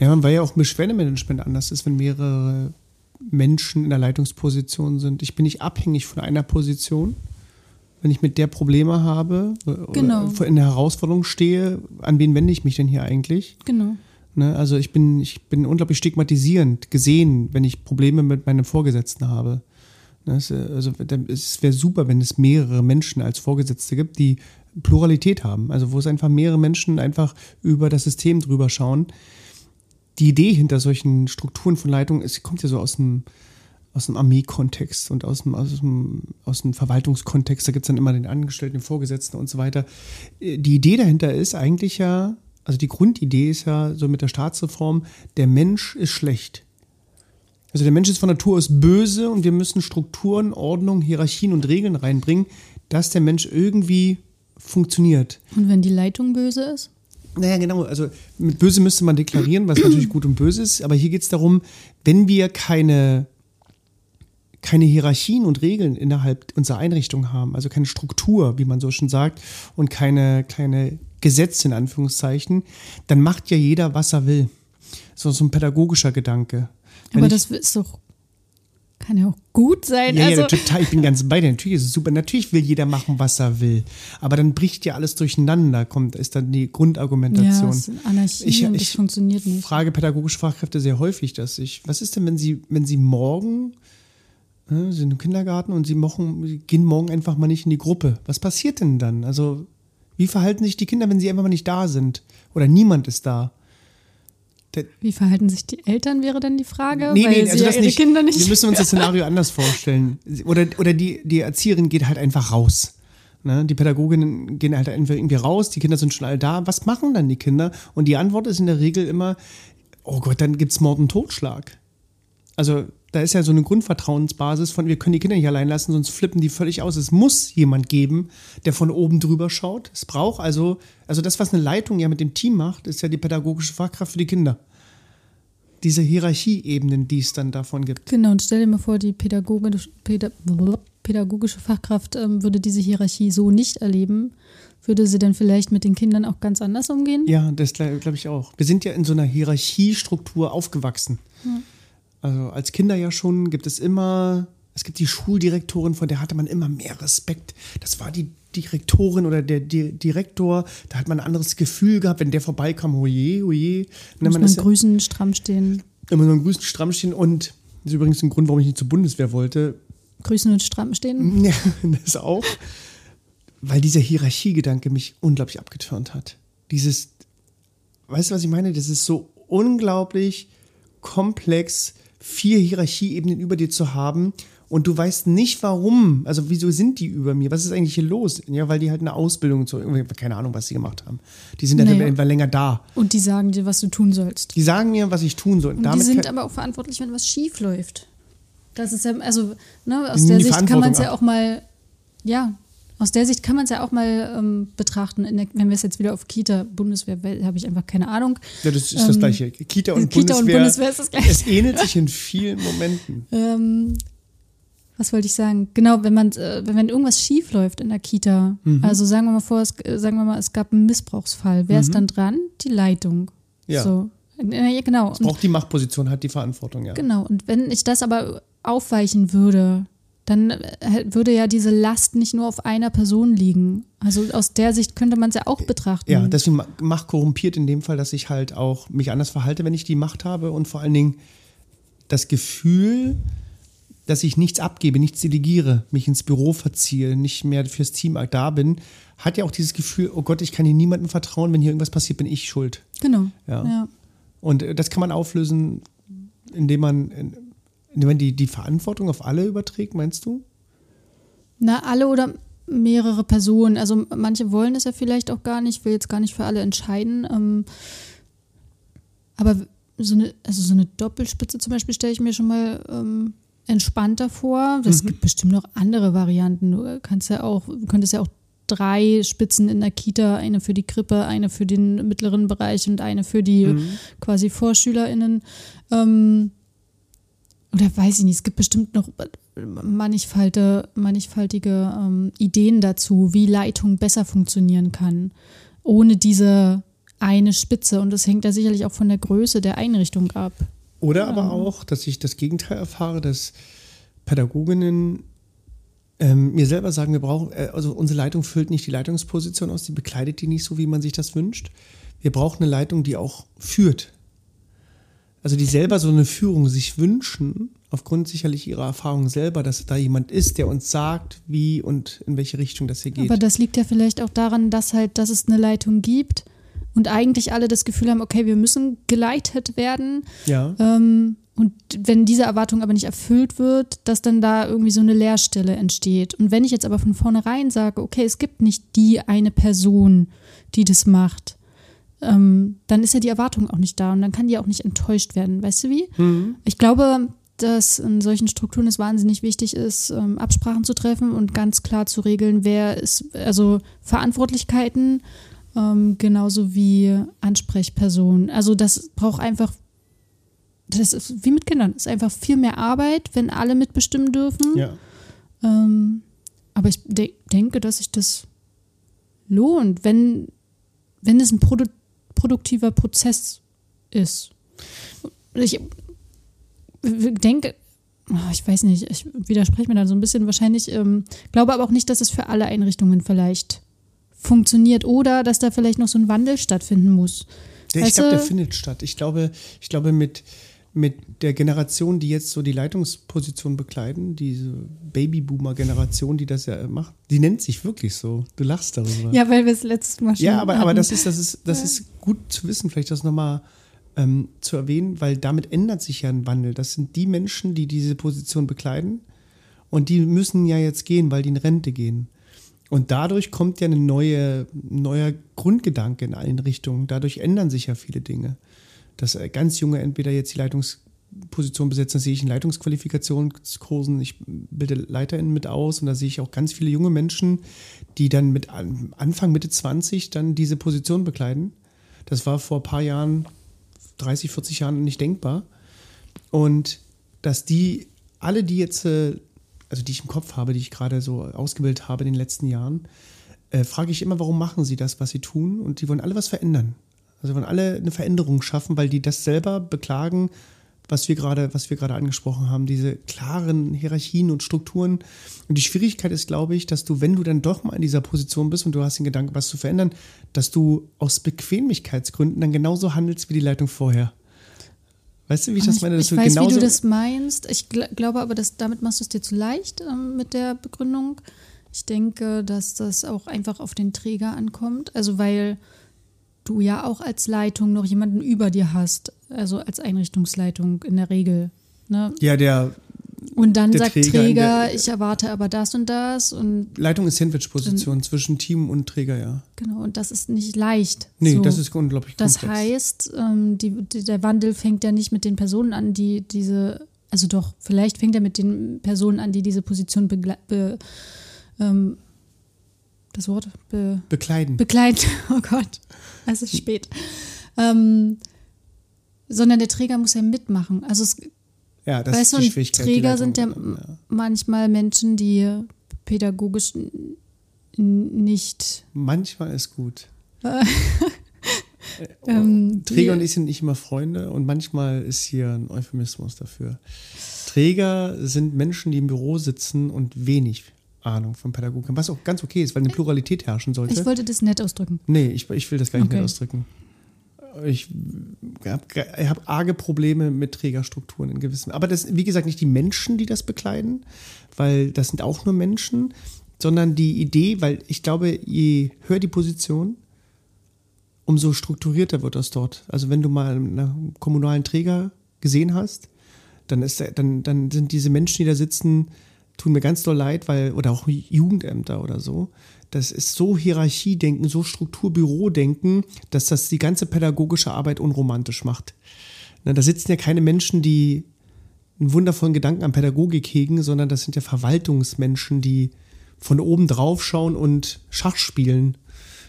Ja, weil ja auch Beschwerdemanagement anders ist, wenn mehrere Menschen in der Leitungsposition sind. Ich bin nicht abhängig von einer Position. Wenn ich mit der Probleme habe oder Genau. in der Herausforderung stehe, an wen wende ich mich denn hier eigentlich? Genau. Ne? Also ich bin, ich bin unglaublich stigmatisierend gesehen, wenn ich Probleme mit meinem Vorgesetzten habe. Ne? Es, äh, Also es wäre super, wenn es mehrere Menschen als Vorgesetzte gibt, die Pluralität haben. Also wo es einfach mehrere Menschen einfach über das System drüber schauen. Die Idee hinter solchen Strukturen von Leitung ist, kommt ja so aus dem, aus dem Armeekontext und aus dem, aus dem, aus dem Verwaltungskontext. Da gibt es dann immer den Angestellten, den Vorgesetzten und so weiter. Äh, Die Idee dahinter ist eigentlich ja, also die Grundidee ist ja so mit der Staatsreform, der Mensch ist schlecht. Also der Mensch ist von Natur aus böse und wir müssen Strukturen, Ordnung, Hierarchien und Regeln reinbringen, dass der Mensch irgendwie funktioniert. Und wenn die Leitung böse ist? Naja, genau. Also mit böse müsste man deklarieren, was natürlich gut und böse ist. Aber hier geht es darum, wenn wir keine, keine Hierarchien und Regeln innerhalb unserer Einrichtung haben, also keine Struktur, wie man so schon sagt, und keine, keine Gesetze in Anführungszeichen, dann macht ja jeder, was er will. So, so ein pädagogischer Gedanke. Wenn Aber das ist doch, kann ja auch gut sein. ja, also, ja, total. Ich bin ganz bei dir. Natürlich ist es super. Natürlich will jeder machen, was er will. Aber dann bricht ja alles durcheinander. Kommt, ist dann die ja, Grundargumentation. es ist Anarchie Ich- und das ich funktioniert nicht. frage pädagogische Fachkräfte sehr häufig, dass ich, was ist denn, wenn sie, wenn sie morgen, äh, sind im Kindergarten und sie, machen, sie gehen morgen einfach mal nicht in die Gruppe? Was passiert denn dann? Also, wie verhalten sich die Kinder, wenn sie einfach mal nicht da sind? Oder niemand ist da? Wie verhalten sich die Eltern, wäre dann die Frage, Nee, weil nee, sie also ja das ihre nicht. Kinder nicht. Wir müssen uns das Szenario anders vorstellen. Oder, oder die, die Erzieherin geht halt einfach raus. Ne? Die Pädagoginnen gehen halt einfach irgendwie raus, die Kinder sind schon all da. Was machen dann die Kinder? Und die Antwort ist in der Regel immer, oh Gott, dann gibt's Mord und Totschlag. Also da ist ja so eine Grundvertrauensbasis von, wir können die Kinder nicht allein lassen, sonst flippen die völlig aus. Es muss jemand geben, der von oben drüber schaut. Es braucht also, also das, was eine Leitung ja mit dem Team macht, ist ja die pädagogische Fachkraft für die Kinder. Diese Hierarchieebenen, die es dann davon gibt. Genau, und stell dir mal vor, die pädagogische, Päda pädagogische Fachkraft ähm, würde diese Hierarchie so nicht erleben. Würde sie dann vielleicht mit den Kindern auch ganz anders umgehen? Ja, das glaube glaub ich auch. Wir sind ja in so einer Hierarchiestruktur aufgewachsen. Also als Kinder ja schon gibt es immer, es gibt die Schuldirektorin, von der hatte man immer mehr Respekt. Das war die Direktorin oder der, Di- Direktor, da hat man ein anderes Gefühl gehabt, wenn der vorbeikam, oje, oje. Ne, Muss man man ist grüßen, stramm stehen. immer so ein Grüßen stramm stehen und das ist übrigens ein Grund, warum ich nicht zur Bundeswehr wollte. Grüßen und stramm stehen. Ja, das auch. Weil dieser Hierarchiegedanke mich unglaublich abgetürnt hat. Dieses, weißt du, was ich meine? Das ist so unglaublich komplex, vier Hierarchieebenen über dir zu haben und du weißt nicht warum. Also, wieso sind die über mir? Was ist eigentlich hier los? Ja, weil die halt eine Ausbildung zu, keine Ahnung, was sie gemacht haben. Die sind Naja. einfach länger da. Und die sagen dir, was du tun sollst. Die sagen mir, was ich tun soll. Und die sind aber auch verantwortlich, wenn was schief läuft. Das ist ja, also, ne, aus der Sicht kann man es ja auch mal, ja, aus der Sicht kann man es ja auch mal ähm, betrachten. Der, wenn wir es jetzt wieder auf Kita, Bundeswehr, habe ich einfach keine Ahnung. ja, das ist das ähm, Gleiche. Kita und Kita Bundeswehr. und Bundeswehr ist das Gleiche. Es ähnelt sich in vielen Momenten. Ähm, was wollte ich sagen? Genau, wenn man, äh, wenn irgendwas schief läuft in der Kita, Mhm. also sagen wir mal vor, es, äh, sagen wir mal, es gab einen Missbrauchsfall, wer ist dann dran? Die Leitung. Mhm. Ja. So. Ja, genau. Und, Braucht die Machtposition, hat die Verantwortung, ja. genau. Und wenn ich das aber aufweichen würde, dann äh, würde ja diese Last nicht nur auf einer Person liegen. Also aus der Sicht könnte man es ja auch betrachten. Ja, deswegen ma- Macht korrumpiert in dem Fall, dass ich halt auch mich anders verhalte, wenn ich die Macht habe und vor allen Dingen das Gefühl, dass ich nichts abgebe, nichts delegiere, mich ins Büro verziehe, nicht mehr fürs Team da bin, hat ja auch dieses Gefühl, oh Gott, ich kann hier niemandem vertrauen, wenn hier irgendwas passiert, bin ich schuld. Genau. Ja. ja. Und äh, das kann man auflösen, indem man, man die, die Verantwortung auf alle überträgt, meinst du? Na, alle oder mehrere Personen. Also manche wollen es ja vielleicht auch gar nicht, will jetzt gar nicht für alle entscheiden. Ähm, aber so eine, also so eine Doppelspitze zum Beispiel stelle ich mir schon mal ähm, entspannter vor. Es gibt bestimmt noch andere Varianten. Du kannst ja auch, könntest ja auch drei Spitzen in der Kita, eine für die Krippe, eine für den mittleren Bereich und eine für die quasi VorschülerInnen. Ähm, oder weiß ich nicht, es gibt bestimmt noch mannigfalte, mannigfaltige ähm, Ideen dazu, wie Leitung besser funktionieren kann, ohne diese eine Spitze. Und das hängt ja sicherlich auch von der Größe der Einrichtung ab. Oder aber auch, dass ich das Gegenteil erfahre, dass Pädagoginnen ähm, mir selber sagen, wir brauchen, äh, also unsere Leitung füllt nicht die Leitungsposition aus, die bekleidet die nicht so, wie man sich das wünscht. Wir brauchen eine Leitung, die auch führt. Also die selber so eine Führung sich wünschen, aufgrund sicherlich ihrer Erfahrung selber, dass da jemand ist, der uns sagt, wie und in welche Richtung das hier geht. Aber das liegt ja vielleicht auch daran, dass halt, dass es eine Leitung gibt und eigentlich alle das Gefühl haben, okay, wir müssen geleitet werden. ja. Ähm, und wenn diese Erwartung aber nicht erfüllt wird, dass dann da irgendwie so eine Leerstelle entsteht. Und wenn ich jetzt aber von vornherein sage, okay, es gibt nicht die eine Person, die das macht, ähm, dann ist ja die Erwartung auch nicht da und dann kann die auch nicht enttäuscht werden. Weißt du wie? Ich glaube, dass in solchen Strukturen es wahnsinnig wichtig ist, ähm, Absprachen zu treffen und ganz klar zu regeln, wer ist, also Verantwortlichkeiten, ähm, genauso wie Ansprechpersonen. Also das braucht einfach, das ist wie mit Kindern, ist einfach viel mehr Arbeit, wenn alle mitbestimmen dürfen. ja. Ähm, aber ich de denke, dass sich das lohnt, wenn, wenn es ein produ produktiver Prozess ist. Ich denke, oh, ich weiß nicht, ich widerspreche mir dann so ein bisschen wahrscheinlich, ähm, glaube aber auch nicht, dass es für alle Einrichtungen vielleicht funktioniert oder dass da vielleicht noch so ein Wandel stattfinden muss. Ja, ich glaube, der du? findet statt. Ich glaube, ich glaube mit, mit der Generation, die jetzt so die Leitungsposition bekleiden, diese Babyboomer-Generation, die das ja macht, die nennt sich wirklich so. Du lachst darüber. Ja, weil wir es letztes Mal schon Ja, aber, aber das ist, das ist, das ist gut zu wissen, vielleicht das nochmal ähm, zu erwähnen, weil damit ändert sich ja ein Wandel. Das sind die Menschen, die diese Position bekleiden und die müssen ja jetzt gehen, weil die in Rente gehen. Und dadurch kommt ja ein neue, neuer Grundgedanke in allen Richtungen. Dadurch ändern sich ja viele Dinge. Dass äh, ganz junge entweder jetzt die Leitungsposition besetzen, das sehe ich in Leitungsqualifikationskursen. Ich bilde LeiterInnen mit aus und da sehe ich auch ganz viele junge Menschen, die dann mit an- Anfang, Mitte 20 dann diese Position bekleiden. Das war vor ein paar Jahren, 30, 40 Jahren nicht denkbar. Und dass die, alle, die jetzt, äh, also die ich im Kopf habe, die ich gerade so ausgebildet habe in den letzten Jahren, äh, frage ich immer, warum machen sie das, was sie tun? Und die wollen alle was verändern. Also wollen alle eine Veränderung schaffen, weil die das selber beklagen, was wir gerade, was wir gerade angesprochen haben, diese klaren Hierarchien und Strukturen. Und die Schwierigkeit ist, glaube ich, dass du, wenn du dann doch mal in dieser Position bist und du hast den Gedanken, was zu verändern, dass du aus Bequemlichkeitsgründen dann genauso handelst wie die Leitung vorher. Weißt du, wie ich das ich, meine? Dass ich du weiß, wie du das meinst. Ich gl glaube aber, dass damit machst du es dir zu leicht ähm, mit der Begründung. Ich denke, dass das auch einfach auf den Träger ankommt. Also weil du ja auch als Leitung noch jemanden über dir hast. Also als Einrichtungsleitung in der Regel. Ne? ja, der Und dann Der sagt Träger Träger, der- ich erwarte aber das und das. Und Leitung ist Sandwich-Position zwischen Team und Träger, ja. genau, und das ist nicht leicht. Nee, so. das ist unglaublich Das komplex. heißt, ähm, die, die, der Wandel fängt ja nicht mit den Personen an, die diese, also doch, vielleicht fängt er mit den Personen an, die diese Position be, ähm, das Wort be, Bekleiden. begleiten. Oh Gott, es ist spät. Ähm, sondern der Träger muss ja mitmachen. Also es, Ja, das weißt du, ist die und Schwierigkeit. die Träger da sind ja, ja. manchmal Menschen, die pädagogisch nicht. Manchmal ist gut. Ähm, Träger die, und ich sind nicht immer Freunde und manchmal ist hier ein Euphemismus dafür. Träger sind Menschen, die im Büro sitzen und wenig Ahnung von Pädagogik was auch ganz okay ist, weil eine Pluralität herrschen sollte. ich wollte das nett ausdrücken. Nee, ich, ich will das gar nicht Okay. mehr ausdrücken. Ich habe hab arge Probleme mit Trägerstrukturen in gewissen. Aber das, wie gesagt, nicht die Menschen, die das bekleiden, weil das sind auch nur Menschen, sondern die Idee, weil ich glaube, je höher die Position, umso strukturierter wird das dort. Also wenn du mal einen kommunalen Träger gesehen hast, dann, ist, dann, dann sind diese Menschen, die da sitzen, tun mir ganz doll leid, weil, oder auch Jugendämter oder so, das ist so Hierarchiedenken, so Strukturbürodenken, dass das die ganze pädagogische Arbeit unromantisch macht. Na, da sitzen ja keine Menschen, die einen wundervollen Gedanken an Pädagogik hegen, sondern das sind ja Verwaltungsmenschen, die von oben drauf schauen und Schach spielen.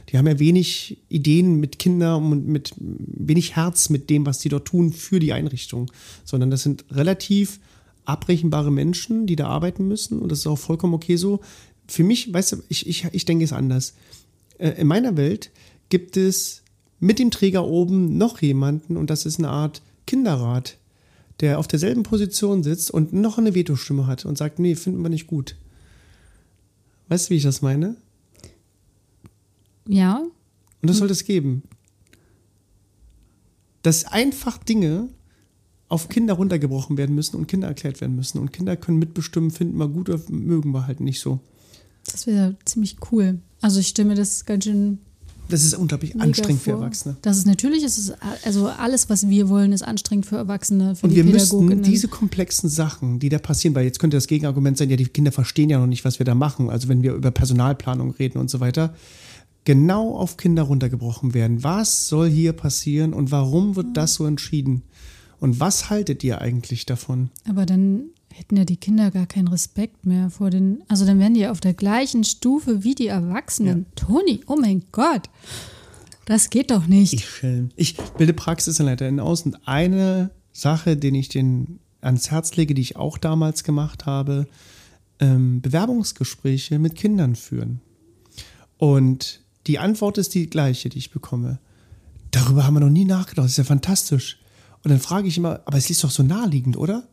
Die haben ja wenig Ideen mit Kindern und mit wenig Herz mit dem, was die dort tun für die Einrichtung, sondern das sind relativ abrechenbare Menschen, die da arbeiten müssen und das ist auch vollkommen okay so. Für mich, weißt du, ich, ich, ich denke es anders. Äh, In meiner Welt gibt es mit dem Träger oben noch jemanden und das ist eine Art Kinderrat, der auf derselben Position sitzt und noch eine Vetostimme hat und sagt, nee, finden wir nicht gut. Weißt du, wie ich das meine? Ja, Und das soll es geben. Dass einfach Dinge auf Kinder runtergebrochen werden müssen und Kinder erklärt werden müssen. Und Kinder können mitbestimmen, finden wir gut oder mögen wir halt nicht so. das wäre ziemlich cool. Also ich mir das ganz schön Das ist unglaublich anstrengend für vor. Erwachsene. Das ist natürlich, ist es, also alles, was wir wollen, ist anstrengend für Erwachsene, für Und die wir müssten Pädagoginnen. diese komplexen Sachen, die da passieren, weil jetzt könnte das Gegenargument sein, ja, die Kinder verstehen ja noch nicht, was wir da machen. Also wenn wir über Personalplanung reden und so weiter, genau auf Kinder runtergebrochen werden. Was soll hier passieren und warum wird das so entschieden? Und was haltet ihr eigentlich davon? Aber dann hätten ja die Kinder gar keinen Respekt mehr vor den. Also dann wären die auf der gleichen Stufe wie die Erwachsenen. Toni, oh mein Gott. Das geht doch nicht. Ich. Ich bilde Praxisanleiterinnen aus und eine Sache, den ich den ans Herz lege, die ich auch damals gemacht habe, ähm, Bewerbungsgespräche mit Kindern führen. Und die Antwort ist die gleiche, die ich bekomme. Darüber haben wir noch nie nachgedacht. Das ist ja fantastisch. Und dann frage ich immer, aber es ist doch so naheliegend, oder?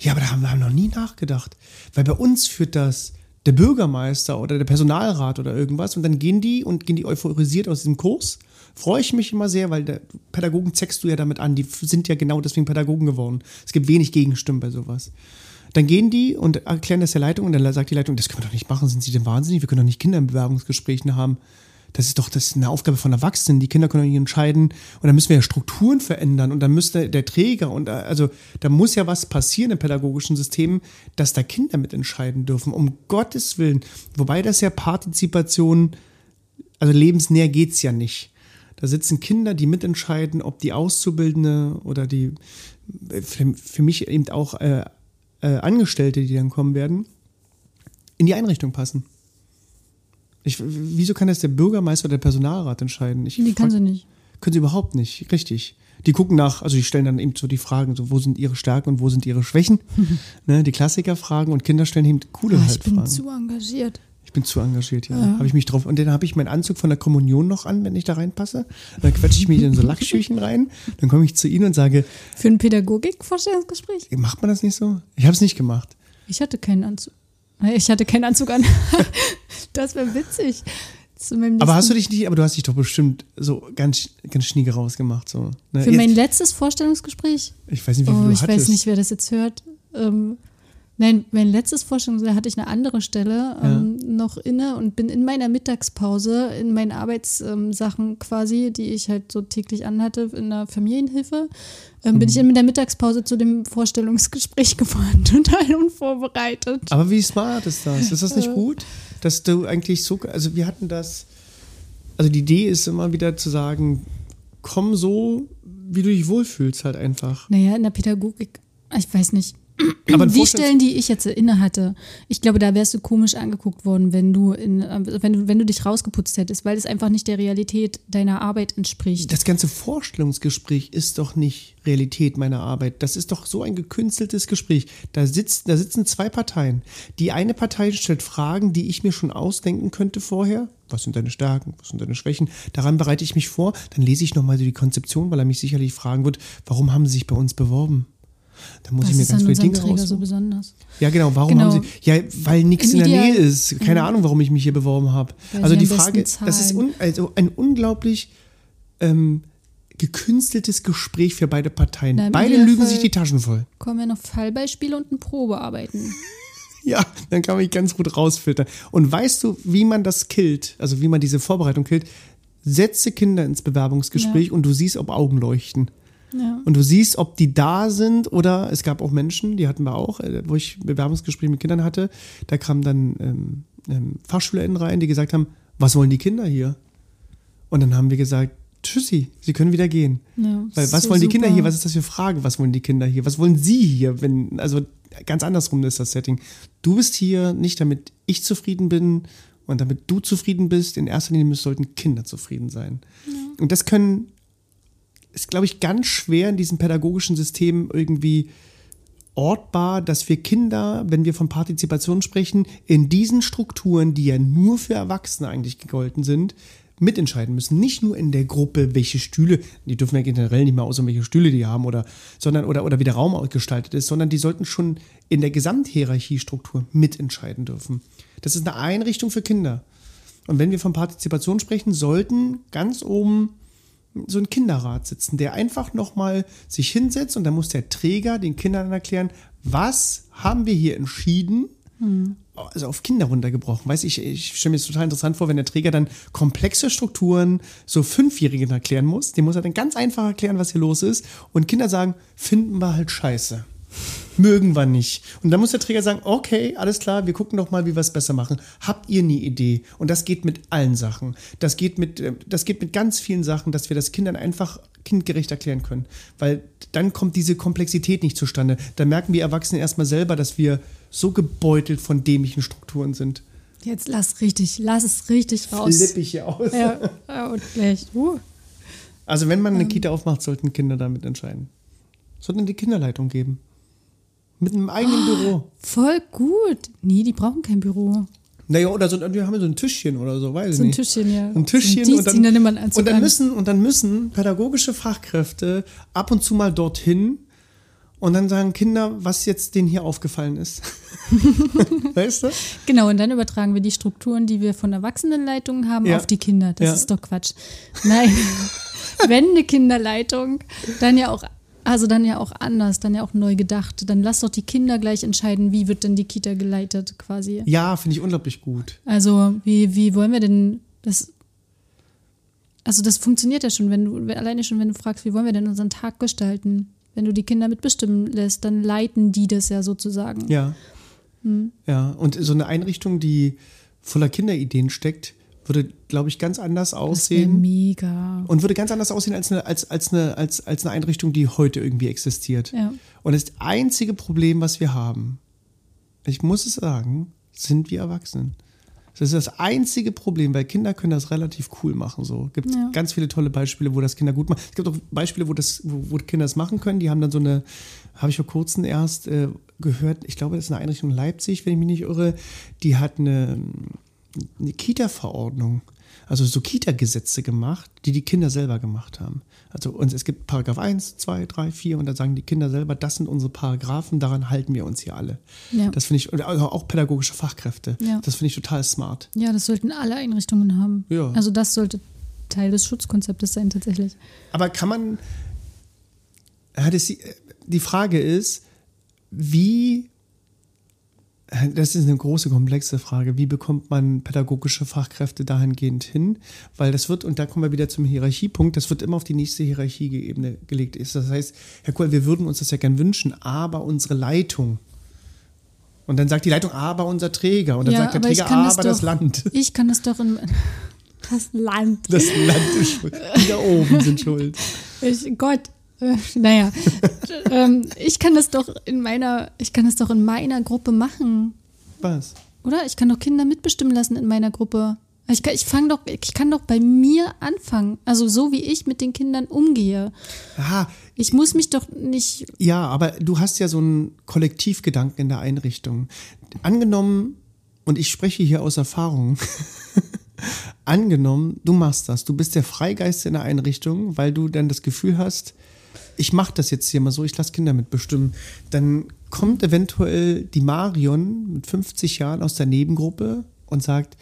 Ja, aber da haben wir noch nie nachgedacht. Weil bei uns führt das der Bürgermeister oder der Personalrat oder irgendwas und dann gehen die und gehen die euphorisiert aus diesem Kurs. Freue ich mich immer sehr, weil der Pädagogen zeigst du ja damit an. Die sind ja genau deswegen Pädagogen geworden. Es gibt wenig Gegenstimmen bei sowas. Dann gehen die und erklären das der Leitung und dann sagt die Leitung, das können wir doch nicht machen, sind Sie denn wahnsinnig? Wir können doch nicht Kinder in Bewerbungsgesprächen haben. Das ist doch das ist eine Aufgabe von Erwachsenen. Die Kinder können doch nicht entscheiden. Und dann müssen wir ja Strukturen verändern. Und dann müsste der Träger und also da muss ja was passieren im pädagogischen System, dass da Kinder mitentscheiden dürfen. Um Gottes Willen. Wobei das ja Partizipation, also lebensnäher geht's ja nicht. Da sitzen Kinder, die mitentscheiden, ob die Auszubildende oder die für, für mich eben auch äh, äh, Angestellte, die dann kommen werden, in die Einrichtung passen. Ich, wieso kann das der Bürgermeister oder der Personalrat entscheiden? Ich die kann sie nicht. können sie überhaupt nicht, richtig. Die gucken nach, also die stellen dann eben so die Fragen, so wo sind ihre Stärken und wo sind ihre Schwächen, ne, die Klassikerfragen und Kinder stellen eben coole Ah, halt ich bin Fragen. zu engagiert. Ich bin zu engagiert, ja. Habe ich mich drauf. Und dann habe ich meinen Anzug von der Kommunion noch an, wenn ich da reinpasse. Dann quetsche ich mich in so Lackschüchen rein. Dann komme ich zu Ihnen und sage, Für ein Pädagogik-Vorstellungsgespräch? macht man das nicht so? Ich habe es nicht gemacht. Ich hatte keinen Anzug. Ich hatte keinen Anzug an. das wäre witzig. Aber hast du dich nicht, aber du hast dich doch bestimmt so ganz, ganz schnieke rausgemacht. So. Ne? Für Jetzt- mein letztes Vorstellungsgespräch? ich weiß nicht, wie viel Oh, du ich hattest. weiß nicht, wer das jetzt hört. Ähm, nein, mein letztes Vorstellungsgespräch hatte ich eine andere Stelle ähm, noch inne und bin in meiner Mittagspause in meinen Arbeitssachen quasi, die ich halt so täglich anhatte in der Familienhilfe, ähm, bin ich Mhm. in der Mittagspause zu dem Vorstellungsgespräch gefahren, total unvorbereitet. Aber wie smart ist das? Ist das Äh. nicht gut? Dass du eigentlich so, also wir hatten das, also die Idee ist immer wieder zu sagen, komm so, wie du dich wohlfühlst halt einfach. Naja, in der Pädagogik, ich weiß nicht. Aber die Stellen, die ich jetzt inne hatte, ich glaube, da wärst du komisch angeguckt worden, wenn du, in, äh, wenn du, wenn du dich rausgeputzt hättest, weil es einfach nicht der Realität deiner Arbeit entspricht. Das ganze Vorstellungsgespräch ist doch nicht Realität meiner Arbeit. Das ist doch so ein gekünsteltes Gespräch. Da, sitzt, da sitzen zwei Parteien. Die eine Partei stellt Fragen, die ich mir schon ausdenken könnte vorher. Was sind deine Stärken? Was sind deine Schwächen? Daran bereite ich mich vor. Dann lese ich nochmal so die Konzeption, weil er mich sicherlich fragen wird, warum haben sie sich bei uns beworben? Da muss Was ich mir ist ganz an viele Dinge Träger raus. so besonders? Ja, genau. Warum Genau. haben sie. Ja, weil nichts in der Ideal- Nähe ist. Keine Ahnung, warum ich mich hier beworben habe. Also die Frage, das ist un, also ein unglaublich ähm, gekünsteltes Gespräch für beide Parteien. Na, beide lügen sich die Taschen voll. Kommen ja noch Fallbeispiele und ein Probearbeiten. Ja, dann kann man mich ganz gut rausfiltern. Und weißt du, wie man das killt, also wie man diese Vorbereitung killt? Setze Kinder ins Bewerbungsgespräch Ja. und du siehst, ob Augen leuchten. Ja. Und du siehst, ob die da sind oder es gab auch Menschen, die hatten wir auch, äh, wo ich Bewerbungsgespräche mit Kindern hatte. Da kamen dann ähm, ähm, FachschülerInnen rein, die gesagt haben, was wollen die Kinder hier? Und dann haben wir gesagt, tschüssi, sie können wieder gehen. Ja, Weil was so wollen die Kinder super. hier? Was ist das für eine Frage? Was wollen die Kinder hier? Was wollen sie hier? Wenn, also ganz andersrum ist das Setting. Du bist hier nicht, damit ich zufrieden bin und damit du zufrieden bist. In erster Linie müssen- sollten Kinder zufrieden sein. Und das können, ist, glaube ich, ganz schwer in diesem pädagogischen System irgendwie ortbar, dass wir Kinder, wenn wir von Partizipation sprechen, in diesen Strukturen, die ja nur für Erwachsene eigentlich gegolten sind, mitentscheiden müssen. Nicht nur in der Gruppe, welche Stühle, die dürfen ja generell nicht mehr aus, welche Stühle die haben oder, sondern, oder, oder wie der Raum gestaltet ist, sondern die sollten schon in der Gesamthierarchiestruktur mitentscheiden dürfen. Das ist eine Einrichtung für Kinder. Und wenn wir von Partizipation sprechen, sollten ganz oben so ein Kinderrat sitzen, der einfach nochmal sich hinsetzt und dann muss der Träger den Kindern erklären, was haben wir hier entschieden, also auf Kinder runtergebrochen. Weiß ich, ich stelle mir das total interessant vor, wenn der Träger dann komplexe Strukturen so Fünfjährigen erklären muss. Dem muss er dann ganz einfach erklären, was hier los ist. Und Kinder sagen, finden wir halt scheiße. Mögen wir nicht. Und dann muss der Träger sagen, okay, alles klar, wir gucken doch mal, wie wir es besser machen. Habt ihr eine Idee? Und das geht mit allen Sachen. Das geht mit, äh, das geht mit ganz vielen Sachen, dass wir das Kindern einfach kindgerecht erklären können. Weil dann kommt diese Komplexität nicht zustande. Da merken wir Erwachsene erstmal selber, dass wir so gebeutelt von dämlichen Strukturen sind. Jetzt lass richtig, lass es richtig raus. Flipp ich hier aus. Ja, ja, und gleich. Uh. Also wenn man eine Ähm. Kita aufmacht, sollten Kinder damit entscheiden. Sollten die Kinderleitung geben. Mit einem eigenen Ah. Büro. Voll gut. Nee, die brauchen kein Büro. Naja, oder so, wir haben so ein Tischchen oder so, weiß ich So ein nicht. Tischchen, ja. Ein Tischchen So ein und dann, Dienstdiener nimmt man und dann an. müssen und dann müssen pädagogische Fachkräfte ab und zu mal dorthin und dann sagen Kinder, was jetzt denen hier aufgefallen ist. weißt du? Genau, und dann übertragen wir die Strukturen, die wir von Erwachsenenleitungen haben, Ja. auf die Kinder. Das Ja. ist doch Quatsch. Nein, wenn eine Kinderleitung, dann ja auch, also dann ja auch anders, dann ja auch neu gedacht. Dann lass doch die Kinder gleich entscheiden, wie wird denn die Kita geleitet quasi. Ja, finde ich unglaublich gut. Also wie, wie wollen wir denn das? Also das funktioniert ja schon, wenn du alleine schon, wenn du fragst, wie wollen wir denn unseren Tag gestalten? Wenn du die Kinder mitbestimmen lässt, dann leiten die das ja sozusagen. Ja. Hm. Ja, und so eine Einrichtung, die voller Kinderideen steckt, würde, glaube ich, ganz anders aussehen. mega. Und würde ganz anders aussehen als eine, als, als, eine, als, als eine Einrichtung, die heute irgendwie existiert. Ja. Und das einzige Problem, was wir haben, ich muss es sagen, sind wir Erwachsenen. Das ist das einzige Problem, weil Kinder können das relativ cool machen. So gibt Ja. ganz viele tolle Beispiele, wo das Kinder gut machen. Es gibt auch Beispiele, wo das, wo, wo Kinder das machen können. Die haben dann so eine, habe ich vor kurzem erst äh, gehört. Ich glaube, das ist eine Einrichtung in Leipzig, wenn ich mich nicht irre. Die hat eine, eine Kita-Verordnung, also so Kita-Gesetze gemacht, die die Kinder selber gemacht haben. Also und es gibt Paragraph 1, 2, 3, 4 und da sagen die Kinder selber, das sind unsere Paragraphen, daran halten wir uns hier alle. Ja. Das finde ich, also auch pädagogische Fachkräfte. Ja. Das finde ich total smart. Ja, das sollten alle Einrichtungen haben. Ja. Also das sollte Teil des Schutzkonzeptes sein tatsächlich. Aber kann man, ja, das, die Frage ist, wie, das ist eine große, komplexe Frage, wie bekommt man pädagogische Fachkräfte dahingehend hin? Weil das wird, und da kommen wir wieder zum Hierarchiepunkt, das wird immer auf die nächste Hierarchieebene gelegt. Ist. Das heißt, Herr Kohl, wir würden uns das ja gern wünschen, aber unsere Leitung, und dann sagt die Leitung, aber unser Träger. Und dann Ja, sagt der aber Träger, das aber das doch- Land. Ich kann das doch in das Land. Das Land ist schuld. Die da oben sind schuld. Ich, Gott, Äh, naja, ähm, ich kann das doch in meiner, ich kann das doch in meiner Gruppe machen. Was? Oder? Ich kann doch Kinder mitbestimmen lassen in meiner Gruppe. Ich kann, ich fang doch, ich kann doch bei mir anfangen. Also so wie ich mit den Kindern umgehe. Aha, Ich muss mich doch nicht. Ja, aber du hast ja so einen Kollektivgedanken in der Einrichtung. Angenommen, und ich spreche hier aus Erfahrung, angenommen, du machst das, du bist der Freigeist in der Einrichtung, weil du dann das Gefühl hast, ich mache das jetzt hier mal so, ich lasse Kinder mitbestimmen. Dann kommt eventuell die Marion mit 50 Jahren aus der Nebengruppe und sagt,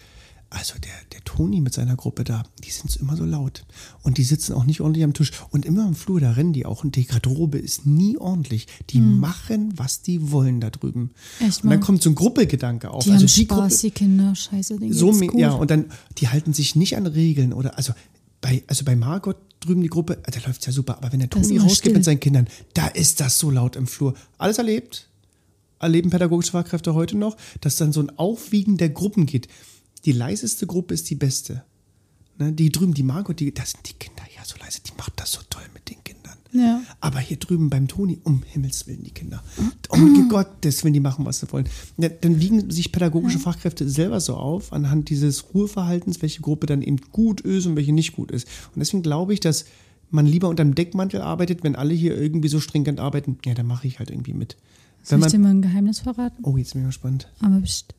also der, der Toni mit seiner Gruppe da, die sind immer so laut. Und die sitzen auch nicht ordentlich am Tisch. Und immer im Flur, da rennen die auch. Und die Garderobe ist nie ordentlich. Die machen, was die wollen da drüben. Hm. Echt und dann kommt so ein Gruppegedanke auf. Die also haben die Spaß, Gruppe, die Kinder. Scheiße, denen so, geht's gut. ja, und dann, die halten sich nicht an Regeln oder, also bei, also bei Margot drüben die Gruppe, äh, da läuft ja super, aber wenn der Da Toni rausgeht still. mit seinen Kindern, da ist das so laut im Flur. Alles erlebt, erleben pädagogische Fachkräfte heute noch, dass dann so ein Aufwiegen der Gruppen geht. Die leiseste Gruppe ist die beste. Ne, die drüben, die Margot, die, das sind die Kinder, ja, so leise, die macht das so toll mit den Kindern. Ja. Aber hier drüben beim Toni, um Himmels Willen, die Kinder. Um Gottes Willen, die machen, was sie wollen. Ja, dann wiegen sich pädagogische Fachkräfte selber so auf, anhand dieses Ruheverhaltens, welche Gruppe dann eben gut ist und welche nicht gut ist. Und deswegen glaube ich, dass man lieber unter dem Deckmantel arbeitet, wenn alle hier irgendwie so stringent arbeiten. Ja, dann mache ich halt irgendwie mit. Soll ich dir mal ein Geheimnis verraten? oh, jetzt bin ich mal gespannt. Aber pst,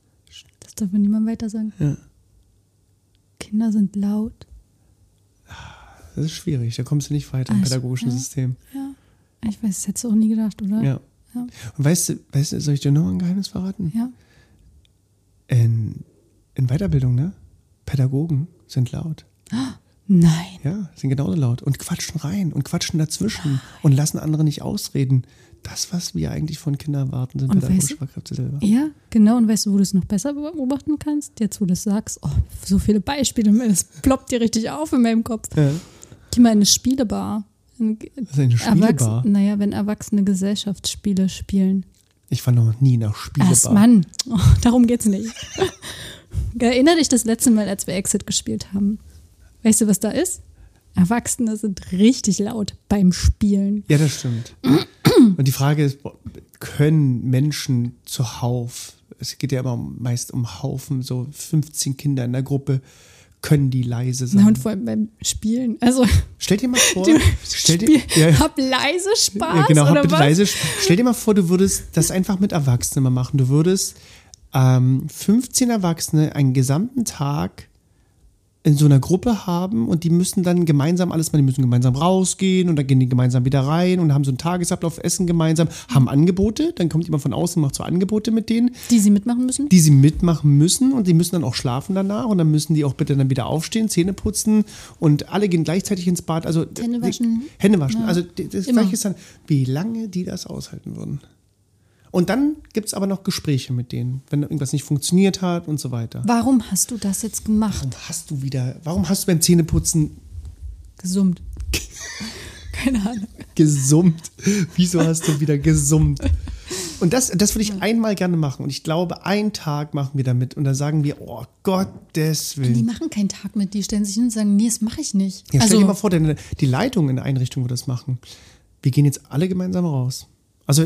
das darf man niemand weiter sagen. Ja. Kinder sind laut. Das ist schwierig, da kommst du nicht weiter im Also, pädagogischen ja. System. Ja. Ich weiß, das hättest du auch nie gedacht, oder? Ja. Ja. Und weißt du, weißt du, soll ich dir noch ein Geheimnis verraten? Ja. In, in Weiterbildung, ne? Pädagogen sind laut. Nein. Ja, sind genauso laut und quatschen rein und quatschen dazwischen und lassen andere nicht ausreden. Das, was wir eigentlich von Kindern erwarten, sind Und pädagogische weißt Fachkräfte selber. Ja, genau. Und weißt du, wo du es noch besser beobachten kannst? Jetzt, wo du es sagst. Oh, so viele Beispiele. Es ploppt dir richtig auf in meinem Kopf. Ja. Geh mal in eine Spielebar. In, Das ist eine Spielebar. naja, wenn Erwachsene Gesellschaftsspiele spielen. Ich war noch nie in einer Spielebar. Ach, Mann, oh, darum geht's nicht. Erinner dich das letzte Mal, als wir Exit gespielt haben. Weißt du, was da ist? Erwachsene sind richtig laut beim Spielen. Ja, das stimmt. Und die Frage ist, können Menschen zuhauf, es geht ja immer meist um Haufen, so 15 Kinder in der Gruppe, können die leise sein? Na, und vor allem beim Spielen. Also, stell dir mal vor, du stell dir, ja, hab leise Spaß. Ja, genau, hab oder bitte was? leise. Stell dir mal vor, du würdest das einfach mit Erwachsenen machen. Du würdest ähm, 15 Erwachsene einen gesamten Tag in so einer Gruppe haben und die müssen dann gemeinsam alles mal, die müssen gemeinsam rausgehen und dann gehen die gemeinsam wieder rein und haben so einen Tagesablauf, essen gemeinsam, haben Angebote, dann kommt jemand von außen und macht so Angebote mit denen, Die sie mitmachen müssen? die sie mitmachen müssen und die müssen dann auch schlafen danach und dann müssen die auch bitte dann wieder aufstehen, Zähne putzen und alle gehen gleichzeitig ins Bad. Also Hände waschen. Hände waschen. Ja. Also das Immer. Gleiche ist dann, wie lange die das aushalten würden. Und dann gibt es aber noch Gespräche mit denen, wenn irgendwas nicht funktioniert hat und so weiter. Warum hast du das jetzt gemacht? Warum hast du wieder, warum hast du beim Zähneputzen Gesummt. Keine Ahnung. gesummt? Wieso hast du wieder gesummt? Und das, das würde ich einmal gerne machen. Und ich glaube, einen Tag machen wir damit. Und dann sagen wir, oh Gottes Die Willen. machen keinen Tag mit, die stellen sich hin und sagen, nee, das mache ich nicht. Ja, stell also, dir mal vor, denn die Leitung in der Einrichtung würde das machen. Wir gehen jetzt alle gemeinsam raus. Also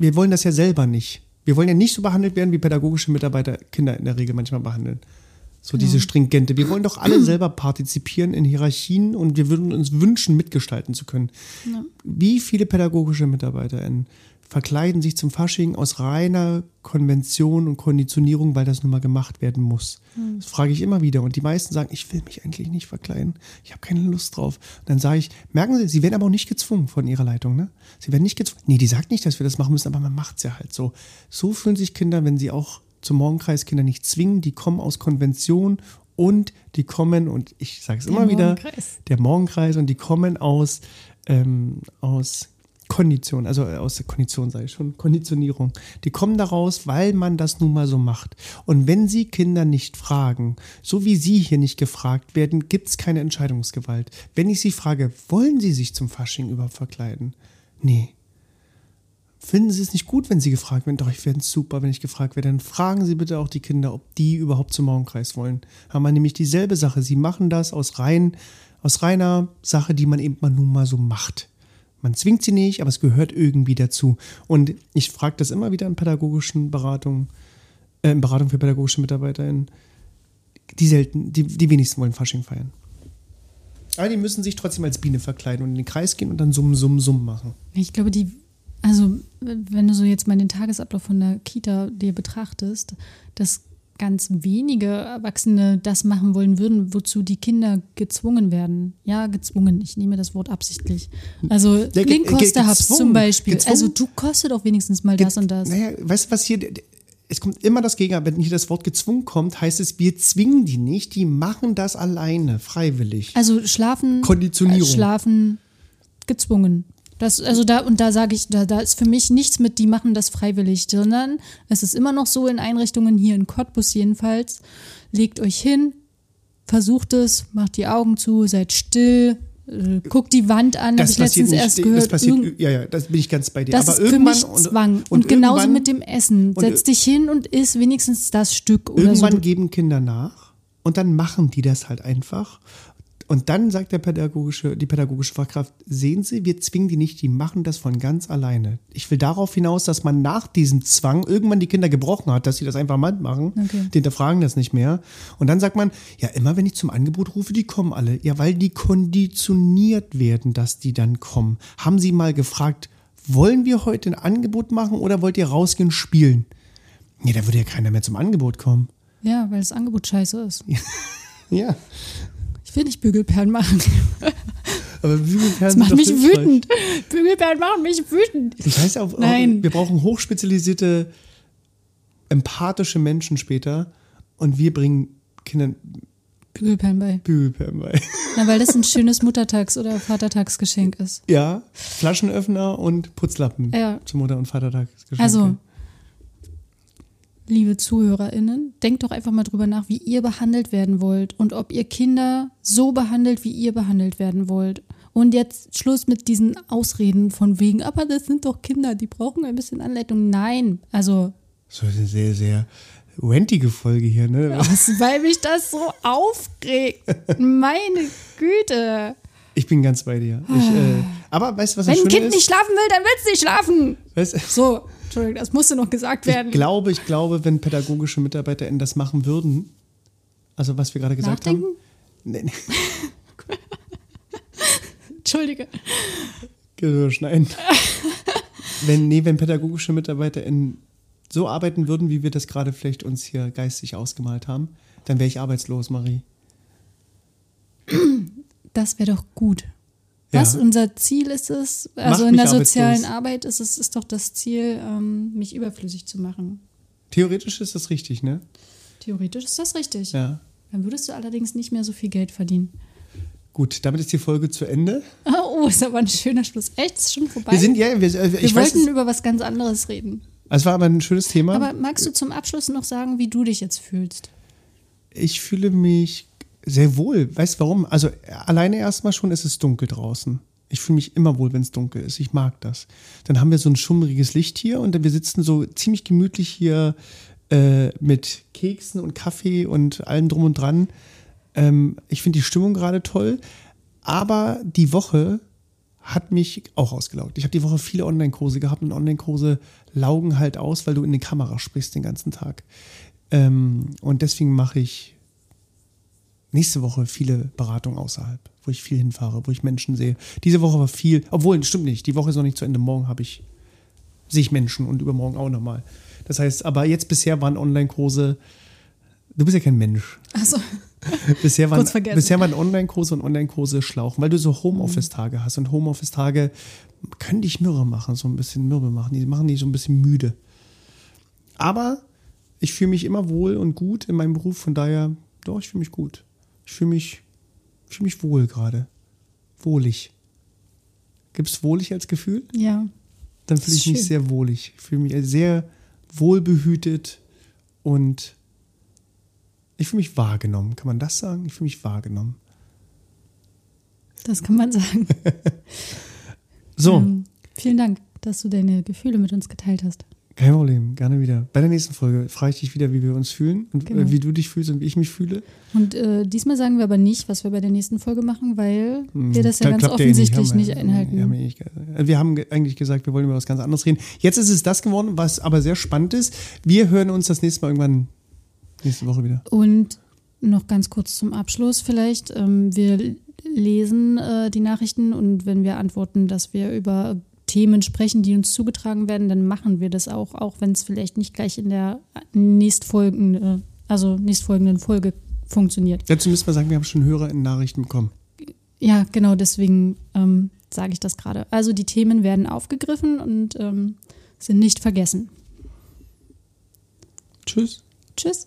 wir wollen das ja selber nicht. Wir wollen ja nicht so behandelt werden, wie pädagogische Mitarbeiter Kinder in der Regel manchmal behandeln. So diese stringente. Wir wollen doch alle selber partizipieren in Hierarchien und wir würden uns wünschen, mitgestalten zu können. Wie viele pädagogische MitarbeiterInnen verkleiden sich zum Fasching aus reiner Konvention und Konditionierung, weil das nun mal gemacht werden muss? Das frage ich immer wieder. Und die meisten sagen, ich will mich eigentlich nicht verkleiden. Ich habe keine Lust drauf. Und dann sage ich, merken Sie, Sie werden aber auch nicht gezwungen von Ihrer Leitung, ne? Sie werden nicht gezwungen. Nee, die sagt nicht, dass wir das machen müssen, aber man macht es ja halt so. So fühlen sich Kinder, wenn sie auch zum Morgenkreis Kinder nicht zwingen. Die kommen aus Konvention und die kommen, und ich sage es immer wieder, der Morgenkreis und die kommen aus, ähm, aus Kondition, also äh, aus der Kondition sage ich schon, Konditionierung. Die kommen daraus, weil man das nun mal so macht. Und wenn Sie Kinder nicht fragen, so wie Sie hier nicht gefragt werden, gibt es keine Entscheidungsgewalt. Wenn ich Sie frage, wollen Sie sich zum Fasching überhaupt verkleiden? Nee. Finden Sie es nicht gut, wenn Sie gefragt werden? Doch, ich fände super, wenn ich gefragt werde. Dann fragen Sie bitte auch die Kinder, ob die überhaupt zum Morgenkreis wollen. Haben wir nämlich dieselbe Sache. Sie machen das aus rein, aus reiner Sache, die man eben mal nun mal so macht. Man zwingt sie nicht, aber es gehört irgendwie dazu. Und ich frage das immer wieder in pädagogischen Beratungen, äh, in Beratung für pädagogische MitarbeiterInnen. Die selten, die, die wenigsten wollen Fasching feiern. Aber die müssen sich trotzdem als Biene verkleiden und in den Kreis gehen und dann Summ, Summ, Summ machen. Ich glaube, die, also wenn du so jetzt mal den Tagesablauf von der Kita dir betrachtest, dass ganz wenige Erwachsene das machen wollen würden, wozu die Kinder gezwungen werden. Ja, gezwungen. Ich nehme das Wort absichtlich. Also Ja, Link Costa Hubs zum Beispiel. Gezwungen. Also du kostet doch wenigstens mal das Ge- und das. Naja, weißt du, was hier. Es kommt immer das Gegenteil. Wenn hier das Wort gezwungen kommt, heißt es, wir zwingen die nicht, die machen das alleine, freiwillig. Also schlafen, Konditionierung. äh, schlafen gezwungen. Das, also da, und da sage ich, da, da ist für mich nichts mit, die machen das freiwillig, sondern es ist immer noch so in Einrichtungen, hier in Cottbus jedenfalls, legt euch hin, versucht es, macht die Augen zu, seid still, äh, guckt die Wand an, habe das ich passiert letztens nicht. erst das gehört. passiert, irgend- ja, ja, das bin ich ganz bei dir. das Aber ist für irgendwann mich und- Zwang. Und, und genauso irgendwann- mit dem Essen. und- Setz dich hin und isst wenigstens das Stück oder Irgendwann so. geben Kinder nach und dann machen die das halt einfach. Und dann sagt der pädagogische, die pädagogische Fachkraft, sehen Sie, wir zwingen die nicht, die machen das von ganz alleine. Ich will darauf hinaus, dass man nach diesem Zwang irgendwann die Kinder gebrochen hat, dass sie das einfach mal machen. Okay. Die hinterfragen das nicht mehr. Und dann sagt man, ja, immer wenn ich zum Angebot rufe, die kommen alle. Ja, weil die konditioniert werden, dass die dann kommen. Haben Sie mal gefragt, wollen wir heute ein Angebot machen oder wollt ihr rausgehen spielen? Nee, da würde ja keiner mehr zum Angebot kommen. Ja, weil das Angebot scheiße ist. Ja. Ich will nicht Bügelperlen machen. Aber Bügelperlen Das macht mich wütend. Bügelperlen machen mich wütend. Das heißt auch, Nein. wir brauchen hochspezialisierte, empathische Menschen später und wir bringen Kindern Bügelperlen bei. Bügelperlen bei. Na, weil das ein schönes Muttertags- oder Vatertagsgeschenk ist. Ja, Flaschenöffner und Putzlappen Ja. zum Mutter- und Vatertagsgeschenk. Also, liebe ZuhörerInnen, denkt doch einfach mal drüber nach, wie ihr behandelt werden wollt und ob ihr Kinder so behandelt, wie ihr behandelt werden wollt. Und jetzt Schluss mit diesen Ausreden von wegen, aber das sind doch Kinder, die brauchen ein bisschen Anleitung. Nein, also, So eine sehr, sehr wentige Folge hier, ne? was, weil mich das so aufregt. Meine Güte. Ich bin ganz bei dir. Ich, äh, aber weißt du, was das Wenn ein Kind ist? nicht schlafen will, dann will es nicht schlafen. Weißt, So, Entschuldigung, das musste noch gesagt werden. ich glaube, ich glaube, wenn pädagogische MitarbeiterInnen das machen würden, also was wir gerade gesagt Nachdenken? haben. Nee, nee, Entschuldige. Schneiden. wenn, nee, wenn pädagogische MitarbeiterInnen so arbeiten würden, wie wir das gerade vielleicht uns hier geistig ausgemalt haben, dann wäre ich arbeitslos, Marie. Das wäre doch gut. Ja. Was unser Ziel ist es, also in der sozialen. Arbeit ist es ist doch das Ziel, ähm, mich überflüssig zu machen. Theoretisch ist das richtig, ne? Theoretisch ist das richtig. Ja. Dann würdest du allerdings nicht mehr so viel Geld verdienen. Gut, damit ist die Folge zu Ende. Oh, ist aber ein schöner Schluss. Echt? Ist schon vorbei? Wir sind, ja, wir, äh, Wir weiß, wollten über was ganz anderes reden. es war aber ein schönes Thema. Aber magst du zum Abschluss noch sagen, wie du dich jetzt fühlst? ich fühle mich sehr wohl. Weißt du warum? Also alleine erstmal schon ist es dunkel draußen. Ich fühle mich immer wohl, wenn es dunkel ist. Ich mag das. Dann haben wir so ein schummriges Licht hier und wir sitzen so ziemlich gemütlich hier äh, mit Keksen und Kaffee und allem drum und dran. Ähm, ich finde die Stimmung gerade toll. Aber die Woche hat mich auch ausgelaugt. Ich habe die Woche viele Online-Kurse gehabt und Online-Kurse laugen halt aus, weil du in die Kamera sprichst den ganzen Tag. Ähm, und deswegen mache ich nächste Woche viele Beratungen außerhalb, wo ich viel hinfahre, wo ich Menschen sehe. Diese Woche war viel, obwohl, stimmt nicht, die Woche ist noch nicht zu Ende. Morgen habe ich, sehe ich Menschen und übermorgen auch nochmal. Das heißt, aber jetzt bisher waren Online-Kurse, du bist ja kein Mensch. Also, Bisher waren, Kurz vergessen. bisher waren Online-Kurse und Online-Kurse schlauchen, weil du so Homeoffice-Tage hast. Und Homeoffice-Tage können dich mürre machen, so ein bisschen mürbe machen. Die machen dich so ein bisschen müde. Aber ich fühle mich immer wohl und gut in meinem Beruf, von daher, doch, ich fühle mich gut. Ich fühle mich, ich fühle mich wohl gerade. Wohlig. Gibt es wohlig als Gefühl? ja. Dann fühle ich ist mich schön. sehr wohlig. Ich fühle mich sehr wohlbehütet und ich fühle mich wahrgenommen. Kann man das sagen? Ich fühle mich wahrgenommen. Das kann man sagen. So, Ähm, vielen Dank, dass du deine Gefühle mit uns geteilt hast. Kein Problem, gerne wieder. Bei der nächsten Folge frage ich dich wieder, wie wir uns fühlen und Genau. äh, wie du dich fühlst und wie ich mich fühle. Und äh, diesmal sagen wir aber nicht, was wir bei der nächsten Folge machen, weil wir das ja Da ganz ja eh offensichtlich Haben wir- nicht einhalten. Haben wir, eh nicht, wir haben ge- eigentlich gesagt, wir wollen über was ganz anderes reden. Jetzt ist es das geworden, was aber sehr spannend ist. Wir hören uns das nächste Mal irgendwann nächste Woche wieder. Und noch ganz kurz zum Abschluss vielleicht. Ähm, wir lesen äh, die Nachrichten und wenn wir antworten, dass wir über Themen sprechen, die uns zugetragen werden, dann machen wir das auch, auch wenn es vielleicht nicht gleich in der nächstfolgenden, also nächstfolgenden Folge funktioniert. Dazu müssen wir sagen, wir haben schon Hörer in Nachrichten bekommen. Ja, genau, deswegen ähm, sage ich das gerade. Also die Themen werden aufgegriffen und ähm, sind nicht vergessen. Tschüss. Tschüss.